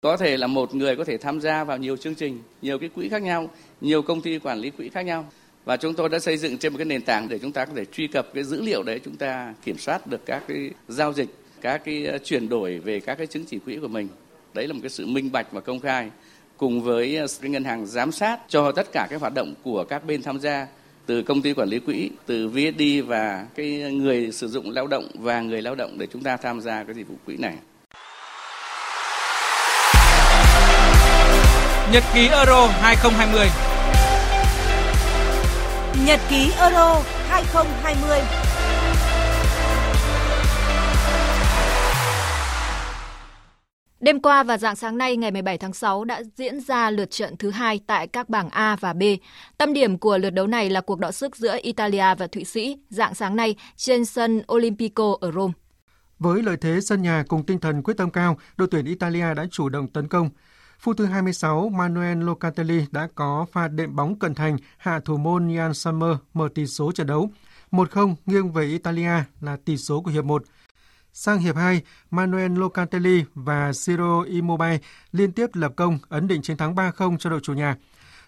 Speaker 31: Có thể là một người có thể tham gia vào nhiều chương trình, nhiều cái quỹ khác nhau, nhiều công ty quản lý quỹ khác nhau. Và chúng tôi đã xây dựng trên một cái nền tảng để chúng ta có thể truy cập cái dữ liệu đấy, chúng ta kiểm soát được các cái giao dịch, các cái ờ, chuyển đổi về các cái chứng chỉ quỹ của mình. Đấy là một cái sự minh bạch và công khai cùng với ờ, ngân hàng giám sát cho tất cả các hoạt động của các bên tham gia từ công ty quản lý quỹ, từ VSD và cái người sử dụng lao động và người lao động để chúng ta tham gia cái dịch vụ quỹ này.
Speaker 22: Nhật ký Euro 2020
Speaker 23: Nhật ký Euro 2020
Speaker 32: Đêm qua và dạng sáng nay ngày 17 tháng 6 đã diễn ra lượt trận thứ hai tại các bảng A và B. Tâm điểm của lượt đấu này là cuộc đọ sức giữa Italia và Thụy Sĩ dạng sáng nay trên sân Olimpico ở Rome.
Speaker 33: Với lợi thế sân nhà cùng tinh thần quyết tâm cao, đội tuyển Italia đã chủ động tấn công. Phút thứ 26, Manuel Locatelli đã có pha đệm bóng cận thành hạ thủ môn Jan Sommer mở tỷ số trận đấu. 1-0 nghiêng về Italia là tỷ số của hiệp 1. Sang hiệp 2, Manuel Locatelli và Ciro Immobile liên tiếp lập công ấn định chiến thắng 3-0 cho đội chủ nhà.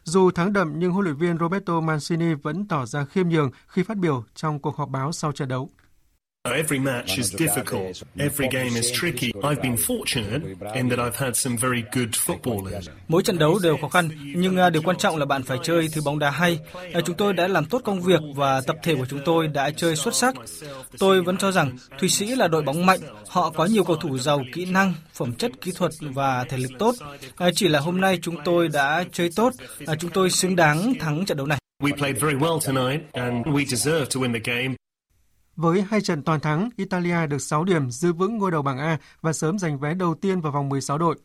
Speaker 33: Dù thắng đậm nhưng huấn luyện viên Roberto Mancini vẫn tỏ ra khiêm nhường khi phát biểu trong cuộc họp báo sau trận đấu.
Speaker 34: Every match is difficult. Every game is tricky. I've been fortunate in that I've had some very good footballers.
Speaker 17: Mỗi trận đấu đều khó khăn, nhưng à, điều quan trọng là bạn phải chơi thứ bóng đá hay. À, chúng tôi đã làm tốt công việc và tập thể của chúng tôi đã chơi xuất sắc. Tôi vẫn cho rằng Thụy Sĩ là đội bóng mạnh. Họ có nhiều cầu thủ giàu kỹ năng, phẩm chất kỹ thuật và thể lực tốt. À, chỉ là hôm nay chúng tôi đã chơi tốt. Chúng tôi xứng đáng thắng trận đấu này.
Speaker 34: We played very well tonight and we deserve to win the game.
Speaker 33: Với hai trận toàn thắng, Italia được 6 điểm giữ vững ngôi đầu bảng A và sớm giành vé đầu tiên vào vòng 16 đội.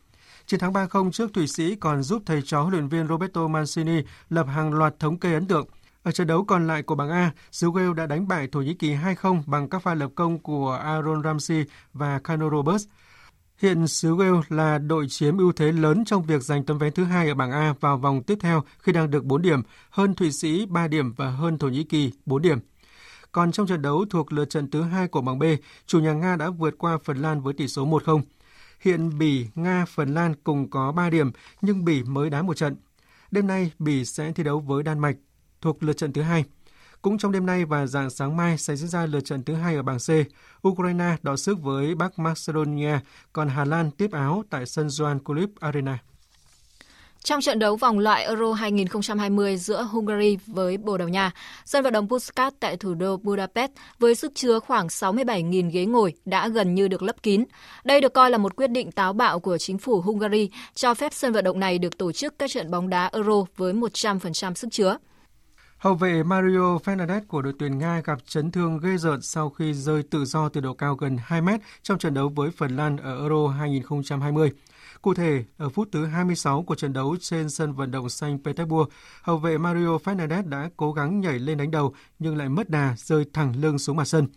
Speaker 33: Chiến thắng 3-0 trước Thụy Sĩ còn giúp thầy trò huấn luyện viên Roberto Mancini lập hàng loạt thống kê ấn tượng. Ở trận đấu còn lại của bảng A, xứ Wales đã đánh bại Thổ Nhĩ Kỳ 2-0 bằng các pha lập công của Aaron Ramsey và Cano Roberts. Hiện xứ Wales là đội chiếm ưu thế lớn trong việc giành tấm vé thứ hai ở bảng A vào vòng tiếp theo khi đang được 4 điểm, hơn Thụy Sĩ 3 điểm và hơn Thổ Nhĩ Kỳ 4 điểm. Còn trong trận đấu thuộc lượt trận thứ hai của bảng B, chủ nhà Nga đã vượt qua Phần Lan với tỷ số 1-0. Hiện Bỉ, Nga, Phần Lan cùng có 3 điểm, nhưng Bỉ mới đá một trận. Đêm nay, Bỉ sẽ thi đấu với Đan Mạch, thuộc lượt trận thứ hai. Cũng trong đêm nay và dạng sáng mai sẽ diễn ra lượt trận thứ hai ở bảng C. Ukraine đọ sức với Bắc Macedonia, còn Hà Lan tiếp áo tại sân Joan Kulip Arena.
Speaker 32: Trong trận đấu vòng loại Euro 2020 giữa Hungary với Bồ Đào Nha, sân vận động Puskas tại thủ đô Budapest với sức chứa khoảng 67.000 ghế ngồi đã gần như được lấp kín. Đây được coi là một quyết định táo bạo của chính phủ Hungary cho phép sân vận động này được tổ chức các trận bóng đá Euro với 100% sức chứa.
Speaker 33: Hậu vệ Mario Fernandez của đội tuyển Nga gặp chấn thương ghê rợn sau khi rơi tự do từ độ cao gần 2 mét trong trận đấu với Phần Lan ở Euro 2020. Cụ thể, ở phút thứ 26 của trận đấu trên sân vận động xanh Petersburg, hậu vệ Mario Fernandez đã cố gắng nhảy lên đánh đầu nhưng lại mất đà rơi thẳng lưng xuống mặt sân.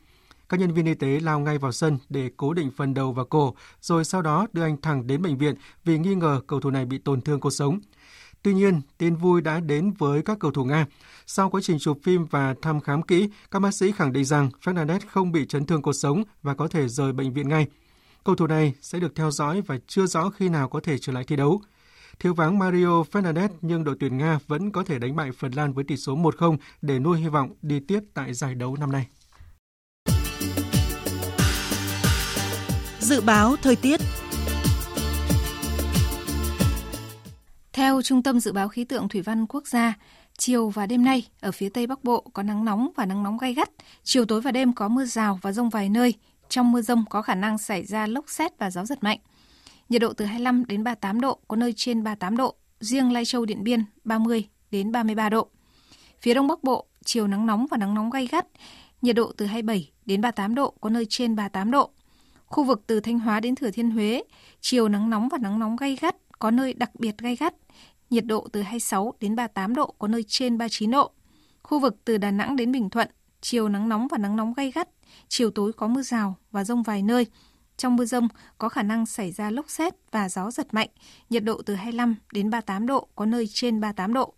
Speaker 33: Các nhân viên y tế lao ngay vào sân để cố định phần đầu và cổ, rồi sau đó đưa anh thẳng đến bệnh viện vì nghi ngờ cầu thủ này bị tổn thương cột sống. Tuy nhiên, tin vui đã đến với các cầu thủ Nga. Sau quá trình chụp phim và thăm khám kỹ, các bác sĩ khẳng định rằng Fernandez không bị chấn thương cột sống và có thể rời bệnh viện ngay. Cầu thủ này sẽ được theo dõi và chưa rõ khi nào có thể trở lại thi đấu. Thiếu vắng Mario Fernandez nhưng đội tuyển Nga vẫn có thể đánh bại Phần Lan với tỷ số 1-0 để nuôi hy vọng đi tiếp tại giải đấu năm nay.
Speaker 23: Dự báo thời tiết
Speaker 20: Theo Trung tâm Dự báo Khí tượng Thủy văn Quốc gia, chiều và đêm nay ở phía Tây Bắc Bộ có nắng nóng và nắng nóng gai gắt. Chiều tối và đêm có mưa rào và rông vài nơi. Trong mưa rông có khả năng xảy ra lốc xét và gió giật mạnh. Nhiệt độ từ 25 đến 38 độ, có nơi trên 38 độ. Riêng Lai Châu Điện Biên 30 đến 33 độ. Phía Đông Bắc Bộ, chiều nắng nóng và nắng nóng gai gắt. Nhiệt độ từ 27 đến 38 độ, có nơi trên 38 độ. Khu vực từ Thanh Hóa đến Thừa Thiên Huế, chiều nắng nóng và nắng nóng gai gắt, có nơi đặc biệt gai gắt nhiệt độ từ 26 đến 38 độ, có nơi trên 39 độ. Khu vực từ Đà Nẵng đến Bình Thuận, chiều nắng nóng và nắng nóng gay gắt, chiều tối có mưa rào và rông vài nơi. Trong mưa rông có khả năng xảy ra lốc xét và gió giật mạnh, nhiệt độ từ 25 đến 38 độ, có nơi trên 38 độ.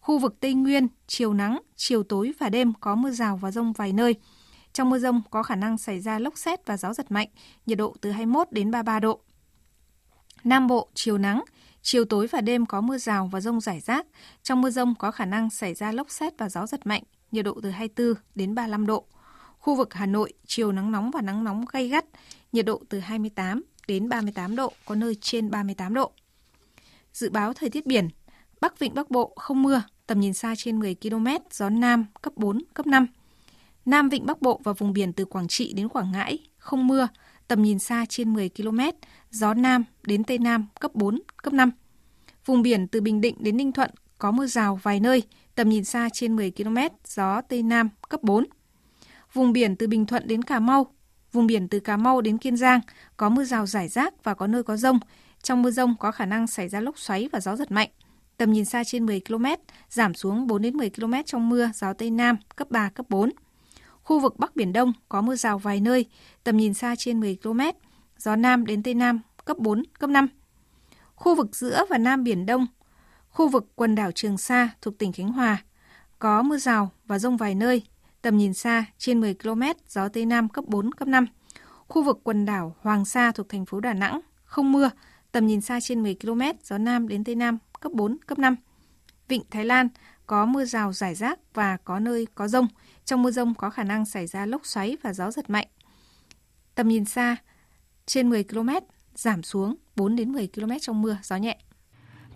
Speaker 20: Khu vực Tây Nguyên, chiều nắng, chiều tối và đêm có mưa rào và rông vài nơi. Trong mưa rông có khả năng xảy ra lốc xét và gió giật mạnh, nhiệt độ từ 21 đến 33 độ. Nam Bộ, chiều nắng, Chiều tối và đêm có mưa rào và rông rải rác. Trong mưa rông có khả năng xảy ra lốc xét và gió giật mạnh, nhiệt độ từ 24 đến 35 độ. Khu vực Hà Nội, chiều nắng nóng và nắng nóng gay gắt, nhiệt độ từ 28 đến 38 độ, có nơi trên 38 độ. Dự báo thời tiết biển, Bắc Vịnh Bắc Bộ không mưa, tầm nhìn xa trên 10 km, gió Nam cấp 4, cấp 5. Nam Vịnh Bắc Bộ và vùng biển từ Quảng Trị đến Quảng Ngãi, không mưa, tầm nhìn xa trên 10 km, gió Nam đến Tây Nam cấp 4, cấp 5. Vùng biển từ Bình Định đến Ninh Thuận có mưa rào vài nơi, tầm nhìn xa trên 10 km, gió Tây Nam cấp 4. Vùng biển từ Bình Thuận đến Cà Mau, vùng biển từ Cà Mau đến Kiên Giang có mưa rào rải rác và có nơi có rông. Trong mưa rông có khả năng xảy ra lốc xoáy và gió giật mạnh. Tầm nhìn xa trên 10 km, giảm xuống 4 đến 10 km trong mưa, gió Tây Nam cấp 3, cấp 4. Khu vực Bắc Biển Đông có mưa rào vài nơi, tầm nhìn xa trên 10 km, gió Nam đến Tây Nam cấp 4, cấp 5. Khu vực giữa và Nam Biển Đông, khu vực quần đảo Trường Sa thuộc tỉnh Khánh Hòa, có mưa rào và rông vài nơi, tầm nhìn xa trên 10 km, gió Tây Nam cấp 4, cấp 5. Khu vực quần đảo Hoàng Sa thuộc thành phố Đà Nẵng, không mưa, tầm nhìn xa trên 10 km, gió Nam đến Tây Nam cấp 4, cấp 5. Vịnh Thái Lan có mưa rào rải rác và có nơi có rông. Trong mưa rông có khả năng xảy ra lốc xoáy và gió giật mạnh. Tầm nhìn xa trên 10 km, giảm xuống 4 đến 10 km trong mưa, gió nhẹ.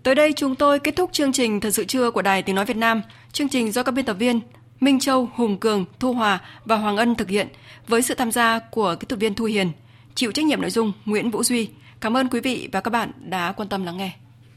Speaker 1: Tới đây chúng tôi kết thúc chương trình Thật sự trưa của Đài Tiếng Nói Việt Nam. Chương trình do các biên tập viên Minh Châu, Hùng Cường, Thu Hòa và Hoàng Ân thực hiện với sự tham gia của kỹ thuật viên Thu Hiền. Chịu trách nhiệm nội dung Nguyễn Vũ Duy. Cảm ơn quý vị và các bạn đã quan tâm lắng nghe.